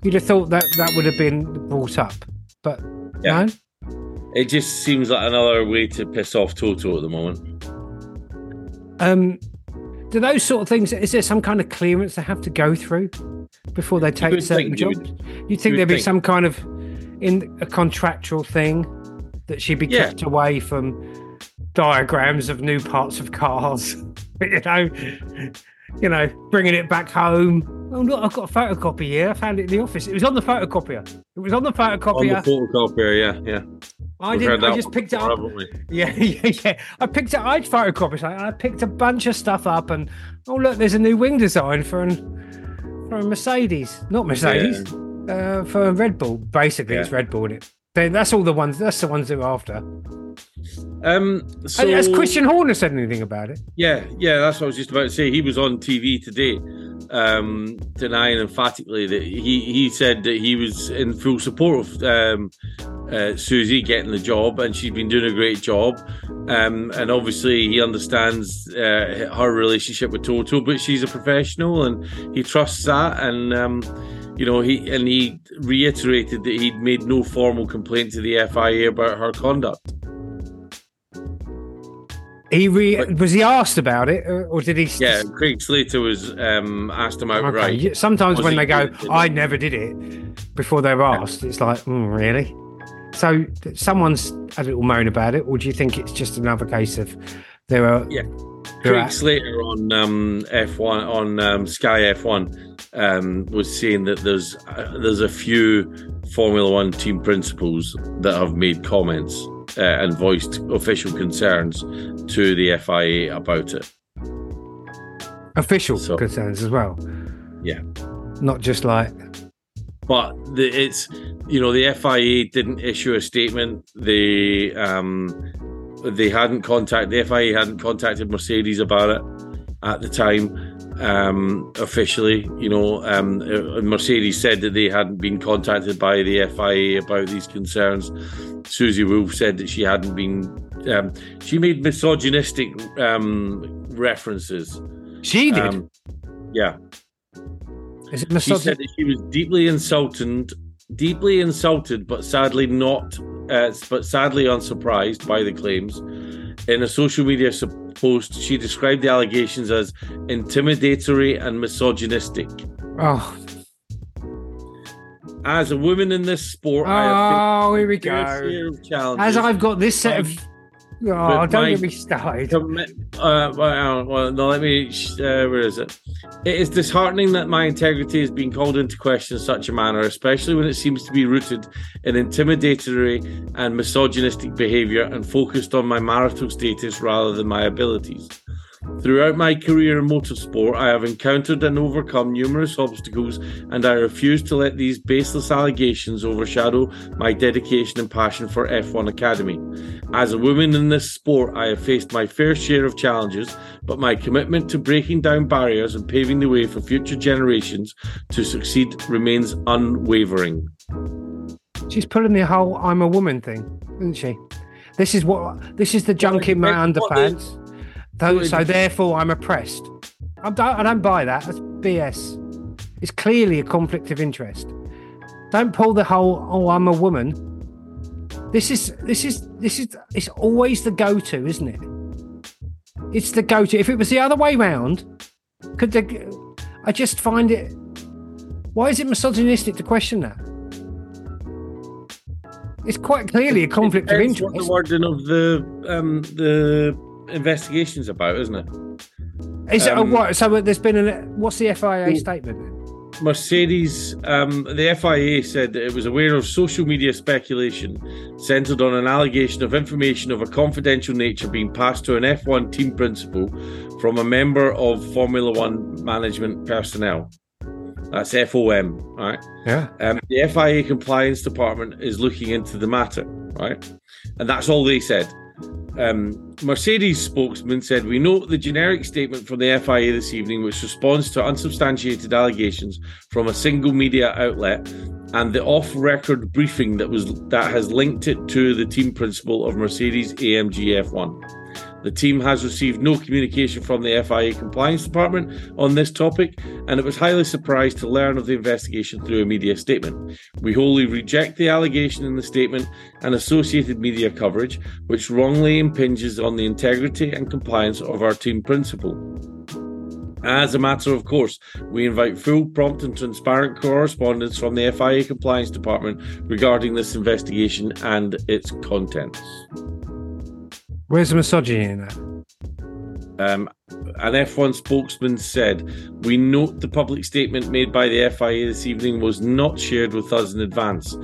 You'd have thought that that would have been brought up, but Yeah. no. It just seems like another way to piss off Toto at the moment. Um, do those sort of things? Is there some kind of clearance they have to go through before they take certain think You would, you think would there'd be think. some kind of in a contractual thing that she'd be Yeah. kept away from diagrams of new parts of cars. you know, you know, bringing it back home. Oh look, I've got a photocopy here. I found it in the office. It was on the photocopier. It was on the On the photocopier. photocopier, yeah, yeah. I We've didn't. I just picked it up. Yeah, yeah, yeah. I picked it. I'd photocopied. I, I picked a bunch of stuff up, and oh look, there's a new wing design for an for a Mercedes, not Mercedes, uh, for a Red Bull. Basically, it's Red Bull in it. They, that's all the ones. That's the ones they're after. Um, so Has Christian Horner said anything about it? Yeah, yeah, that's what I was just about to say. He was on TV today, um, denying emphatically that he he said that he was in full support of um, uh, Susie getting the job, and she's been doing a great job. Um, and obviously, he understands uh, her relationship with Toto, but she's a professional, and he trusts that. And um, you know, he and he reiterated that he'd made no formal complaint to the FIA about her conduct. He re- But- was he asked about it, or, or did he? Yeah, Craig Slater was um, asked him Okay. outright. yeah, Sometimes Was when they go, "I never did it," before they're asked, it's like, mm, really? So someone's a little moan about it, or do you think it's just another case of there are? Yeah. Craig Slater on um, F1 on um, Sky F1 um, was saying that there's uh, there's a few Formula One team principals that have made comments uh, and voiced official concerns to the FIA about it. official So- concerns as well. Yeah. Not just like But the, it's you know the FIA didn't issue a statement. They um, they hadn't contacted the FIA hadn't contacted Mercedes about it at the time um, officially. You know, um, uh, Mercedes said that they hadn't been contacted by the FIA about these concerns. Susie Wolff said that she hadn't been. Um, she made misogynistic um, references. she did. Um, yeah, Is it misogynistic? she said that she was deeply insulted, deeply insulted, but sadly not, uh, but sadly unsurprised by the claims. In a social media post, she described the allegations as intimidatory and misogynistic. oh, As a woman in this sport, I have oh, here we faced a fair go. of challenges. As I've got this set of. Oh, don't my- get me started. Uh, well, well, no, let me. Uh, where is it? It is disheartening that my integrity is being called into question in such a manner, especially when it seems to be rooted in intimidatory and misogynistic behaviour and focused on my marital status rather than my abilities. Throughout my career in motorsport, I have encountered and overcome numerous obstacles, and I refuse to let these baseless allegations overshadow my dedication and passion for F1 Academy. As a woman in this sport, I have faced my fair share of challenges, but my commitment to breaking down barriers and paving the way for future generations to succeed remains unwavering. She's pulling the whole "I'm a woman" thing, isn't she? This is what this is the junk in my underpants. what the- So, therefore, I'm oppressed. I don't, I don't buy that. That's BS. It's clearly a conflict of interest. Don't pull the whole "oh, I'm a woman." This is this is this is it's always the go-to, isn't it? It's the go-to. If it was the other way round, could the I just find it. Why is it misogynistic to question that? It's quite clearly a conflict of interest. What the wording of the um, the investigation's about, isn't it? Is it a Um, what? So there's been an what's the FIA Well- statement? Mercedes, um, the FIA said that it was aware of social media speculation centered on an allegation of information of a confidential nature being passed to an F1 team principal from a member of Formula One management personnel. That's FOM, right? Yeah. Um, the FIA compliance department is looking into the matter, right? And that's all they said. Um, Mercedes spokesman said, We note the generic statement from the FIA this evening, which responds to unsubstantiated allegations from a single media outlet and the off-record briefing that was that has linked it to the team principal of Mercedes AMG F1. The team has received no communication from the FIA compliance department on this topic, and it was highly surprised to learn of the investigation through a media statement. We wholly reject the allegation in the statement and associated media coverage, which wrongly impinges on the integrity and compliance of our team principal. As a matter of course, we invite full, prompt, and transparent correspondence from the FIA Compliance Department regarding this investigation and its contents. Where's the misogyny in that? Um, an F1 spokesman said, We note the public statement made by the FIA this evening was not shared with us in advance.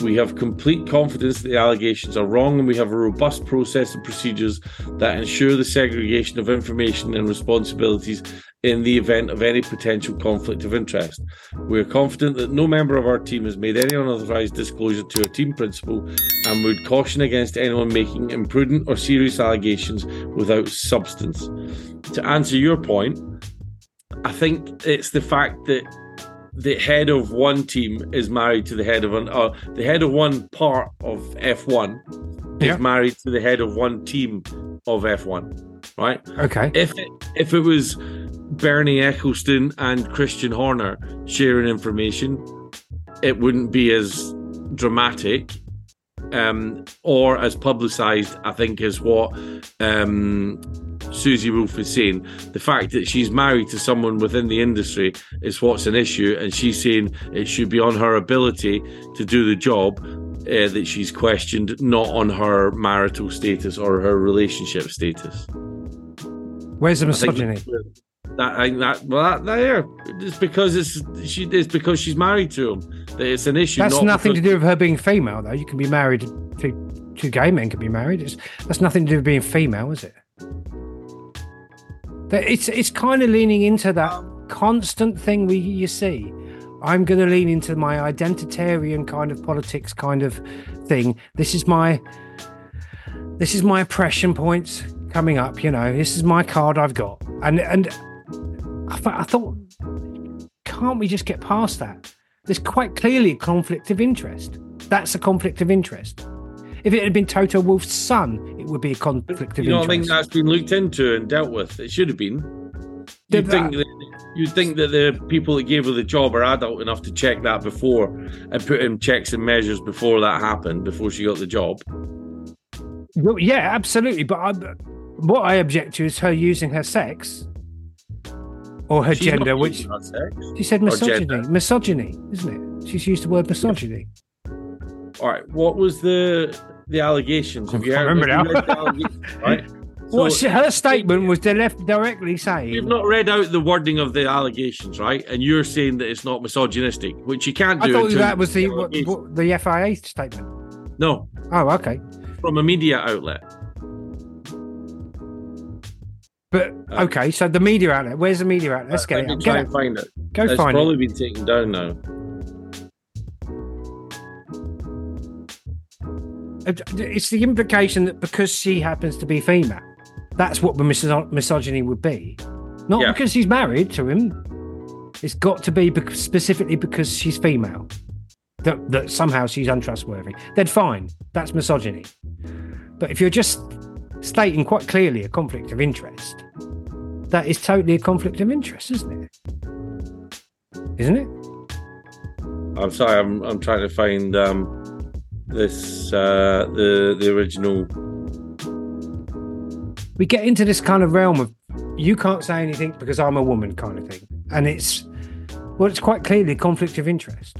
We have complete confidence that the allegations are wrong, and we have a robust process and procedures that ensure the segregation of information and responsibilities in the event of any potential conflict of interest. We are confident that no member of our team has made any unauthorized disclosure to a team principal and would caution against anyone making imprudent or serious allegations without substance. To answer your point, I think it's the fact that the head of one team is married to the head of an uh, the head of one part of F1 Yeah. is married to the head of one team of F1, right? Okay. If it, if it was Bernie Ecclestone and Christian Horner sharing information, it wouldn't be as dramatic um, or as publicized. I think is what um, Susie Wolff is saying. The fact that she's married to someone within the industry is what's an issue, and she's saying it should be on her ability to do the job. Uh, that she's questioned, not on her marital status or her relationship status. Where's the misogyny? That, I that well, that there it's because it's she it's because she's married to him that it's an issue. That's not nothing to do with her being female, though. You can be married. Two, two gay men can be married. It's, that's nothing to do with being female, is it? That- It's it's kind of leaning into that constant thing we you see. I'm going to lean into my identitarian kind of politics kind of thing. This is my this is my oppression points coming up. You know, this is my card I've got, and and I, th- I thought, can't we just get past that? There's quite clearly a conflict of interest. That's a conflict of interest. If it had been Toto Wolff's son, it would be a conflict of interest. You don't think that's been looked into and dealt with? It should have been. Did You'd think that- you'd think that the people that gave her the job are adult enough to check that before and put in checks and measures before that happened, before she got the job. Well, yeah, absolutely. But I, what I object to is her using her sex or her She's gender, which using that sex. she said misogyny. Misogyny, isn't it? She's used the word misogyny. All right, what was the the allegations? Have you heard? remember have now. right. What So- she, her statement was left directly saying You've not read out the wording of the allegations, right? And you're saying that it's not misogynistic, which you can't do. I thought that was the what, what, the FIA statement. no Oh, okay. from a media outlet. But Uh, okay, so the media outlet. Where's the media outlet? Let's get Let it. me up. try Get and it. find it. Go it's find probably it. been taken down now. Uh, It's the implication that because she happens to be female, that's what the miso- misogyny would be. Not Yeah. because she's married to him. It's got to be specifically because she's female. That, that somehow she's untrustworthy. Then fine, that's misogyny. But if you're just stating quite clearly a conflict of interest, that is totally a conflict of interest, isn't it? Isn't it? I'm sorry, I'm I'm trying to find um this uh the the original. we get into this kind of realm of you can't say anything because I'm a woman kind of thing. And it's well, it's quite clearly a conflict of interest.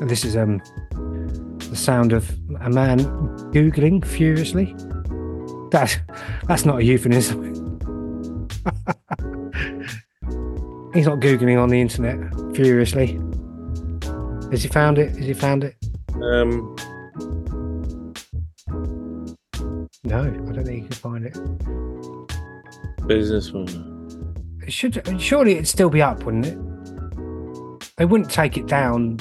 This is um the sound of a man googling furiously. That's that's not a euphemism. He's not googling on the internet furiously. Has he found it? Has he found it? Um, No, I don't think you can find it. businesswoman. It should surely it'd still be up, wouldn't it? They wouldn't take it down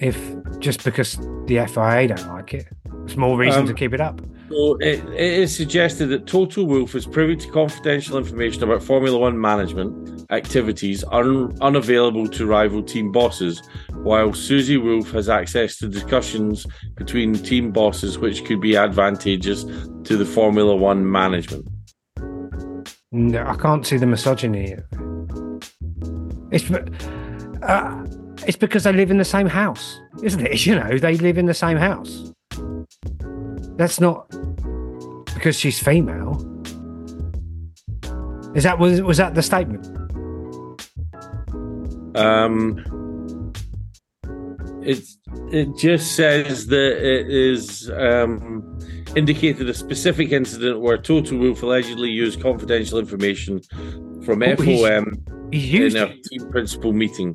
if just because the FIA don't like it. It's more reason Um, to keep it up. So it, it is suggested that Toto Wolff is privy to confidential information about Formula One management activities un, unavailable to rival team bosses, while Susie Wolff has access to discussions between team bosses which could be advantageous to the Formula One management. No, I can't see the misogyny. It's uh, it's because they live in the same house, isn't it? You know, they live in the same house. That's not because she's female. Is that was was that the statement? Um, it it just says that it is um, indicated a specific incident where Toto Wolff allegedly used confidential information from Oh, FOM He's used in a team principal meeting.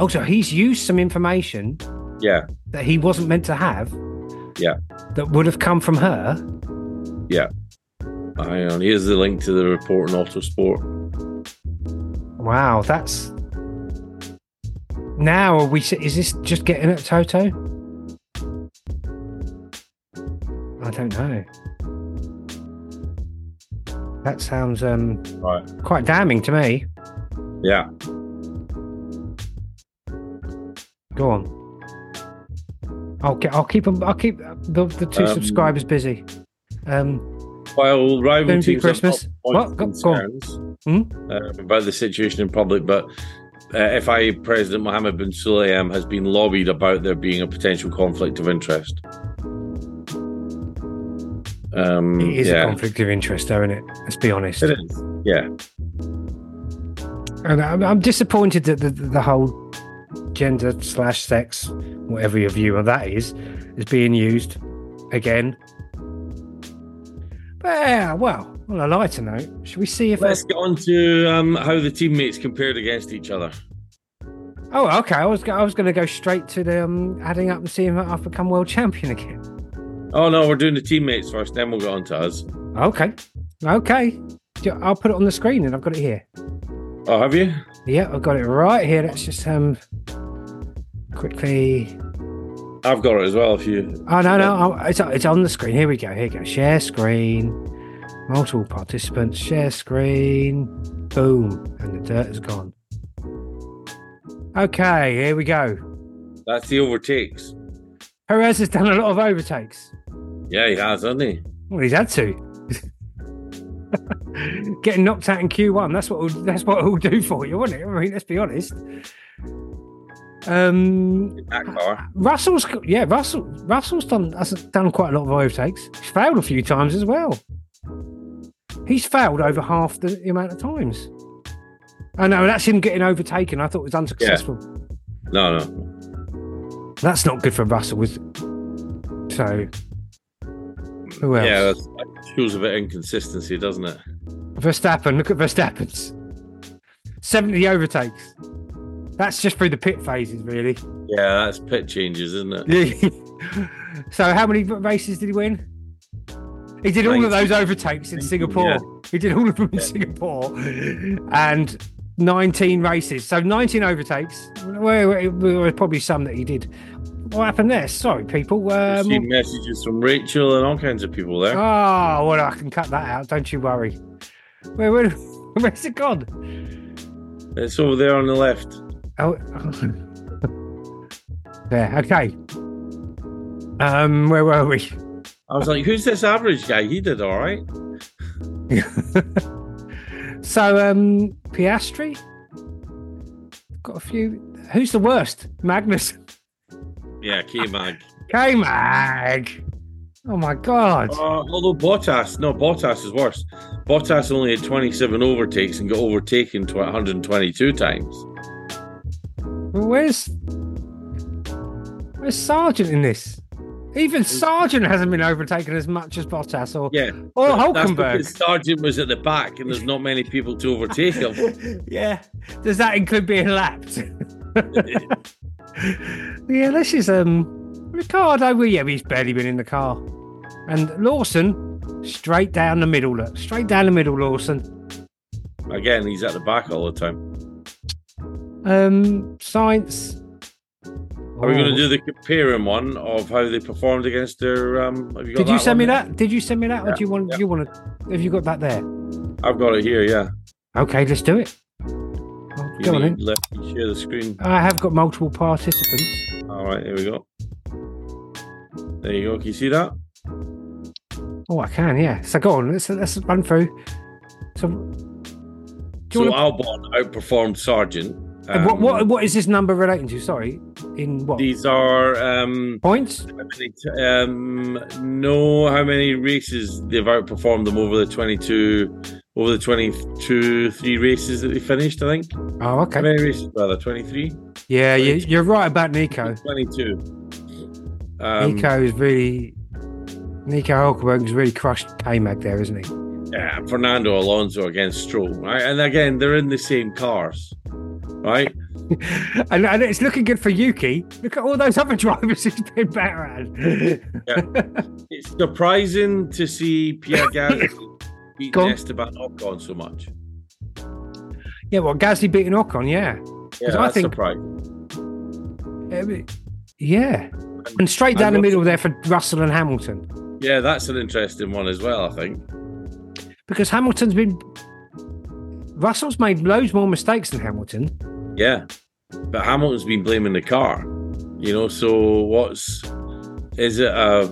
Also, he's used some information Yeah, that he wasn't meant to have. Yeah. That would have come from her. Yeah. Hang on. Here's the link to the report on Autosport. Wow, that's now are we? Is this just getting at Toto? I don't know. That sounds um Right. quite damning to me. Yeah. Go on. I'll. I'll keep 'em- I'll keep the, the two Um, subscribers busy. Um, While rival teams Christmas. What? Go- go on. Hmm? uh, about the situation in public, but uh, FIA President Mohammed bin Sulayem has been lobbied about there being a potential conflict of interest. Um, it is yeah, a conflict of interest, though, isn't it? Let's be honest. it is. Yeah, And I'm, I'm disappointed that the, the whole gender slash sex, whatever your view of that is, is being used again. But yeah, well, on a lighter note, should we see if? Let's get on to um, how the teammates compared against each other. oh, okay. I was I was going to go straight to the um, adding up and seeing if I've become world champion again. Oh no, we're doing the teammates first, then we'll get on to us. Okay, okay. I'll put it on the screen, and I've got it here. Oh, have you? Yeah, I've got it right here. Let's just um quickly I've got it as well. If you, Oh no, no, oh, it's it's on the screen. Here we go. Here we go. Share screen. Multiple participants. Share screen. Boom, and the dirt is gone. Okay, here we go. that's the overtakes. Perez has done a lot of overtakes. Yeah, he has, hasn't he? Well, he's had to. Getting knocked out in Q1. That's what that's what it'll do for you, won't it? I mean, let's be honest. Um, that car. Russell's yeah, Russell Russell's done has done quite a lot of overtakes. He's failed a few times as well. He's failed over half the amount of times. Oh no, that's him getting overtaken. I thought it was unsuccessful. No, no. That's not good for Russell, is? So who else? Yeah, that's, that shows a bit of inconsistency, doesn't it? Verstappen, look at Verstappen's 70 overtakes. That's just through the pit phases, really. Yeah, that's pit changes, isn't it? so, how many races did he win? He did all of those overtakes in Singapore. yeah. He did all of them in Yeah. Singapore, and 19 races. So 19 overtakes. There were probably some that he did. What happened there? Sorry, people. I've Um, seen messages from Rachel and all kinds of people there. oh, well, I can cut that out. Don't you worry. Where, where, where's it gone? It's over there on the left. Oh, there. Okay. Um, where were we? I was like, who's this average guy? He did all right. so, um, Piastri got a few. Who's the worst? Magnus. Yeah, K Mag. K Mag. Oh my god. Uh, although Bottas, no, Bottas is worse. Bottas only had 27 overtakes and got overtaken to 122 times. Where's Where's Sargeant in this? Even Sargeant hasn't been overtaken as much as Bottas or Yeah. or Hulkenberg. because Sargeant was at the back and there's not many people to overtake him. yeah. Does that include being lapped? yeah, this is um Ricciardo. Well, yeah, he's barely been in the car. And Lawson, straight down the middle. Look, straight down the middle, Lawson. Again, he's at the back all the time. Um, science. Are we going Oh. to do the comparing one of how they performed against their? Um, have you got Did you send me that? Did you send me that, or do you want? yeah. Do you want to? Have you got that there? I've got it here. Yeah. Okay, let's do it. Oh, go on in. let me share the screen. I have got multiple participants. All right, here we go. There you go. Can you see that? Oh, I can, yeah. So go on. Let's let's run through. So, do So want Albon outperformed Sargeant And what, Um, what what is this number relating to? Sorry, in what These are um, points? how many um, know how many races they've outperformed them over the 22, over the 22, three races that they finished. I think. Oh, okay. How many races? Rather, 23, Yeah, you, you're right about Nico. 22. Um, Nico is really Nico Hulkenberg's really crushed K Mag there, isn't he? Yeah, Fernando Alonso against Stroll, right? And again, they're in the same cars, right? and, and it's looking good for Yuki. Look at all those other drivers he's been better at. It's surprising to see Pierre Gasly beat Go on. Esteban Ocon so much. yeah, well, Gasly beating Ocon, yeah. Yeah, I think- surprising. Yeah. And straight down the middle there for Russell and Hamilton. Yeah, that's an interesting one as well. I think. Because Hamilton's been. Russell's made loads more mistakes than Hamilton. Yeah, but Hamilton's been blaming the car. You know, so what's is it? A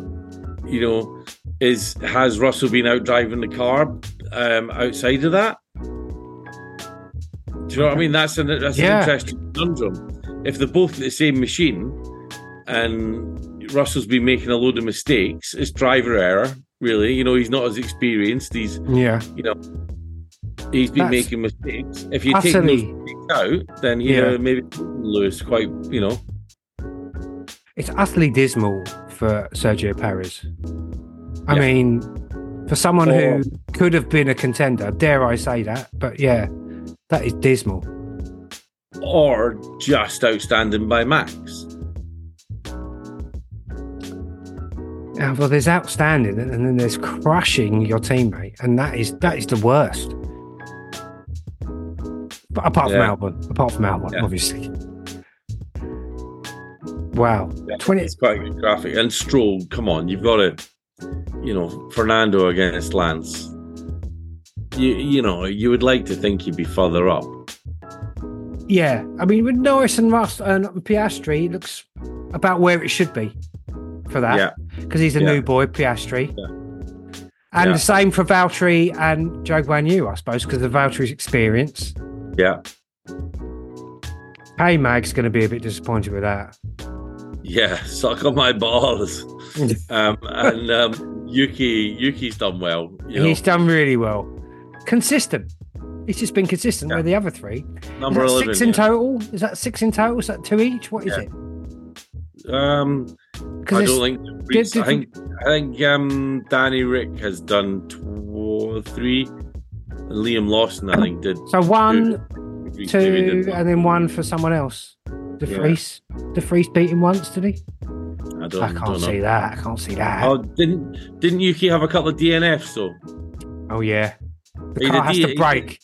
you know, is has Russell been out driving the car um, outside of that? Do you know what I mean? That's an that's Yeah. an interesting conundrum. If they're both the same machine, and Russell's been making a load of mistakes, it's driver error. Really, you know, he's not as experienced. He's Yeah. you know, he's been That's making mistakes. If you take those out, then you Yeah. know maybe Lewis quite, you know, It's utterly dismal for Sergio Perez. I Yeah. mean, for someone Or- who could have been a contender, dare I say that? But yeah, that is dismal. or just outstanding by Max. Uh, well, there's outstanding, and then there's crushing your teammate, and that is that is the worst. But apart from Yeah. Albon, apart from Albon, Yeah. obviously. Wow, Yeah, twenty. It's quite a good graphic. And Stroll, come on, you've got it. You know, Fernando against Lance. You you know, you would like to think he'd be further up. Yeah, I mean, with Norris and Russ and Piastri, it looks about where it should be for that. Yeah. because he's a new boy, Piastri. Yeah. And the same for Valtteri and Zhou Guanyu, I suppose, because of Valtteri's experience. Yeah. Hey, Mag's going to be a bit disappointed with that. Yeah, suck on my balls. um, and um, Yuki, Yuki's done well. You know, He's done really well. Consistent. He's just been consistent Yeah. with the other three. number Is that eleven. six in yeah. total? Is that six in total? Is that two each? What is Yeah. it? Um, I don't think. did- I think. I think um, Danny Ric has done tw- three. And Liam Lawson, I think, did so one, maybe two, one. and then one for someone else. The Yeah. Vries beat him once, did he? I don't, I can't don't know. see that. I can't see that. Oh, didn't didn't Yuki have a couple of DNFs though? Oh yeah. The He car did- has he- to break.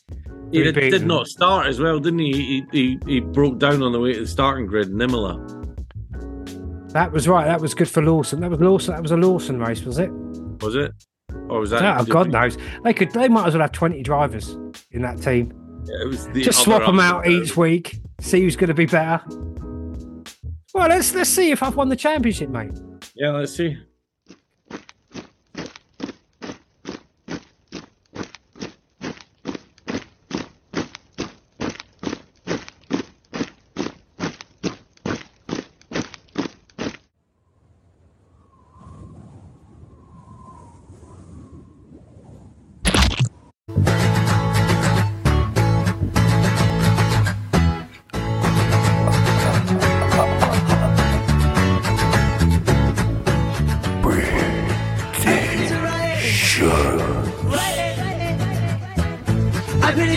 He He did, did not start as well, didn't he? He, he? he broke down on the way to the starting grid in Imola. That was right. That was good for Lawson. That was Lawson. That was a Lawson race, was it? Was it? Or was that? oh, God knows. They could. They might as well have twenty drivers in that team. It was the Just swap them out each week. See who's going to be better. Well, let's let's see if I've won the championship, mate. Yeah, let's see.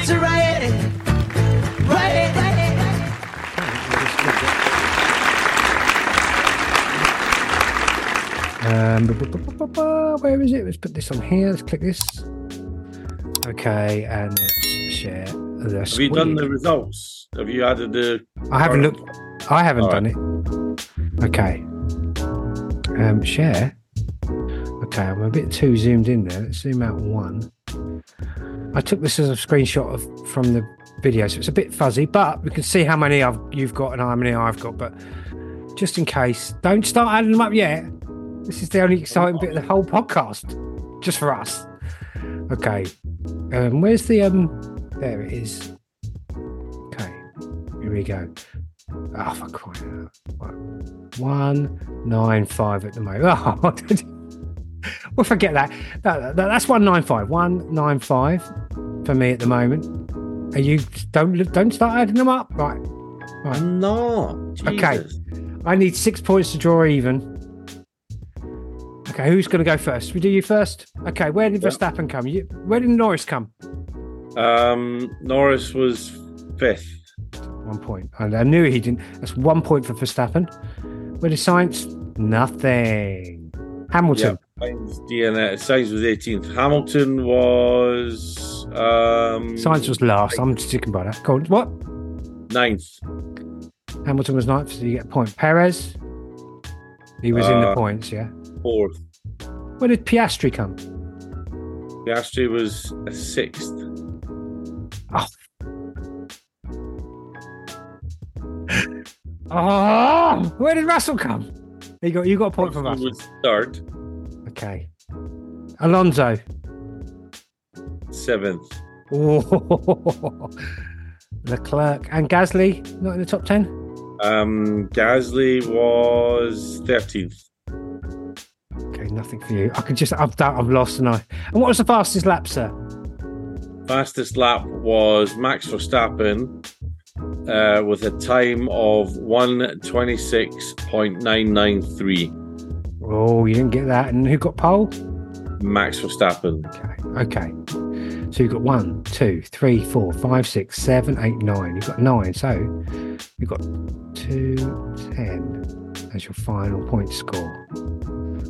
I've been to riot. Riot. Um, bu- bu- bu- bu- bu- bu- where is it? Let's put this on here. Let's click this. Okay, and let's share the Have you done the results? Have you added the? I haven't looked. I haven't All done it. Okay. Um, share. Okay, I'm a bit too zoomed in there. Let's zoom out one. I took this as a screenshot of from the video, so it's a bit fuzzy, but we can see how many I've, you've got and how many I've got. But just in case, don't start adding them up yet. This is the only exciting bit of the whole podcast, just for us. Okay. Um, where's the um? There it is. Okay. Here we go. Oh, for crying out. One nine five at the moment. Oh, we'll forget that. That- that- That's one nine five. One nine five for me at the moment. Are you don't don't start adding them up? Right. I'm not. Okay. Jesus. I need six points to draw even. Okay, who's going to go first? We do you first. Okay, where did Yeah. Verstappen come? You, where did Norris come? Um, Norris was fifth. One point. And I knew he didn't. That's one point for Verstappen. Where did Sainz? Nothing. Hamilton. Sainz DNA. Sainz was 18th. Hamilton was um Sainz was last. I'm sticking by that. Go on. What? ninth. Hamilton was ninth, so you get a point. Perez. He was in the Uh, points, yeah. Fourth. Where did Piastri come? Piastri was a sixth. Oh, oh, where did Russell come? You got you got a point for Russell Russell. was third. Okay. Alonso. Seventh. Oh. Leclerc and Gasly not in the top ten. Um, Gasly was 13th. Okay, nothing for you. I could just I've done, I've lost and I. And what was the fastest lap, sir? Fastest lap was Max Verstappen uh, with a time of 126.993. Oh, you didn't get that. And who got pole? Max Verstappen. Okay. Okay. So you've got one, two, three, four, five, six, seven, eight, nine. You've got nine. So you've got two, ten as your final point score.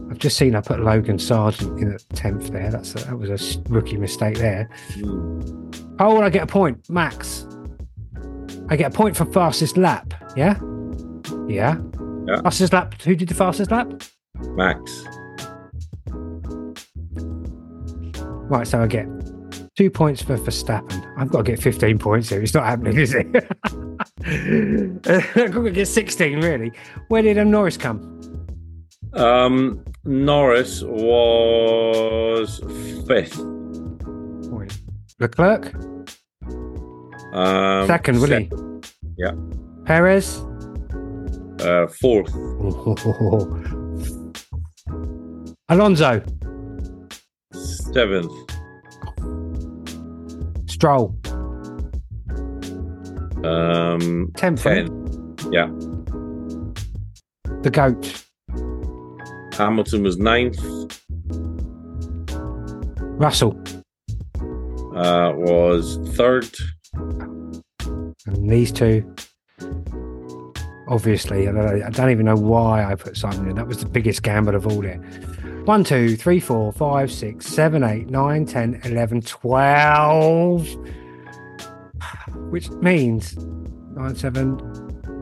I've just seen I put Logan Sargeant in at tenth there. That's a, that was a rookie mistake there. Hmm. Oh, I get a point, Max. I get a point for fastest lap. Yeah, yeah. Yeah. Fastest lap. Who did the fastest lap? Max. Right, so I get two points for Verstappen. I've got to get 15 points here. It's not happening, is it? I've got to get 16, really. Where did um, Norris come? Um, Norris was fifth. Point. Leclerc? Um, Second, will he? Yeah. Perez? Uh, fourth. Alonso? Seventh. Stroll? Um, 10th? ten. Yeah. The GOAT? Hamilton was ninth. Russell? Uh, was third. And these two, obviously, I don't, I don't even know why I put Simon in. That was the biggest gamble of all there. 1, 2, 3, 4, 5, 6, 7, 8, 9, 10, 11, 12. Which means 9, 7,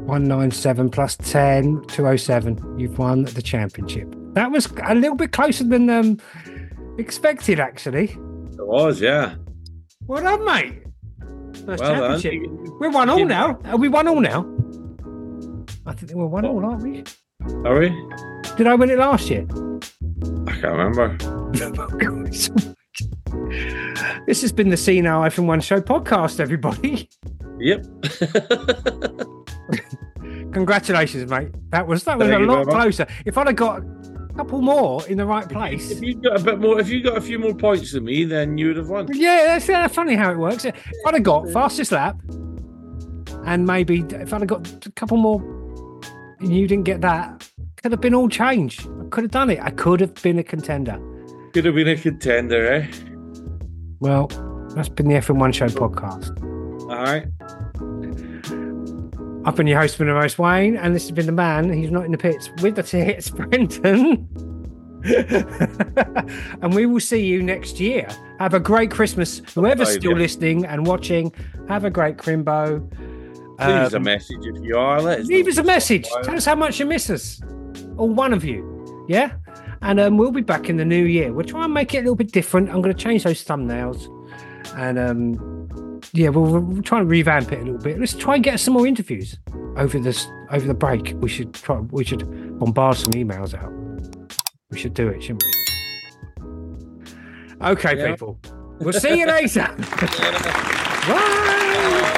197 plus 10, 207. You've won the championship. That was a little bit closer than um, expected, actually. It was, yeah. Well done, mate. First Well done. championship. We're one all now. Are we one all now? I think we're one all, aren't we? Are we? Did I win it last year? I can't remember. Oh, this has been the See Now iPhone One Show podcast, everybody. Yep. Congratulations, mate. That was that was Thank a lot very much. closer. If I'd have got a couple more in the right place. if you got a bit more, if you got a few more points than me, then you would have won. Yeah, that's funny how it works. If I'd have got fastest lap, and maybe if I'd have got a couple more, and you didn't get that, could have been all change. I could have done it. I could have been a contender. Could have been a contender, eh? Well, that's been the F1 Show podcast. All right. I've been your host, the most Wayne, and this has been the man who's not in the pits with the tits, Brendan. and we will see you next year. Have a great Christmas. Whoever's still listening and watching, have a great Crimbo. Leave us a Um, message if you are. Leave us a message. Tell us how much you miss us. Or one of you. Yeah? And um, we'll be back in the new year. We'll try and make it a little bit different. I'm going to change those thumbnails. And um, yeah, we'll, we'll try and revamp it a little bit. Let's try and get some more interviews over this over the break. We should try. We should bombard some emails out. We should do it, shouldn't we? Okay, Yeah. people. We'll see you later. Bye.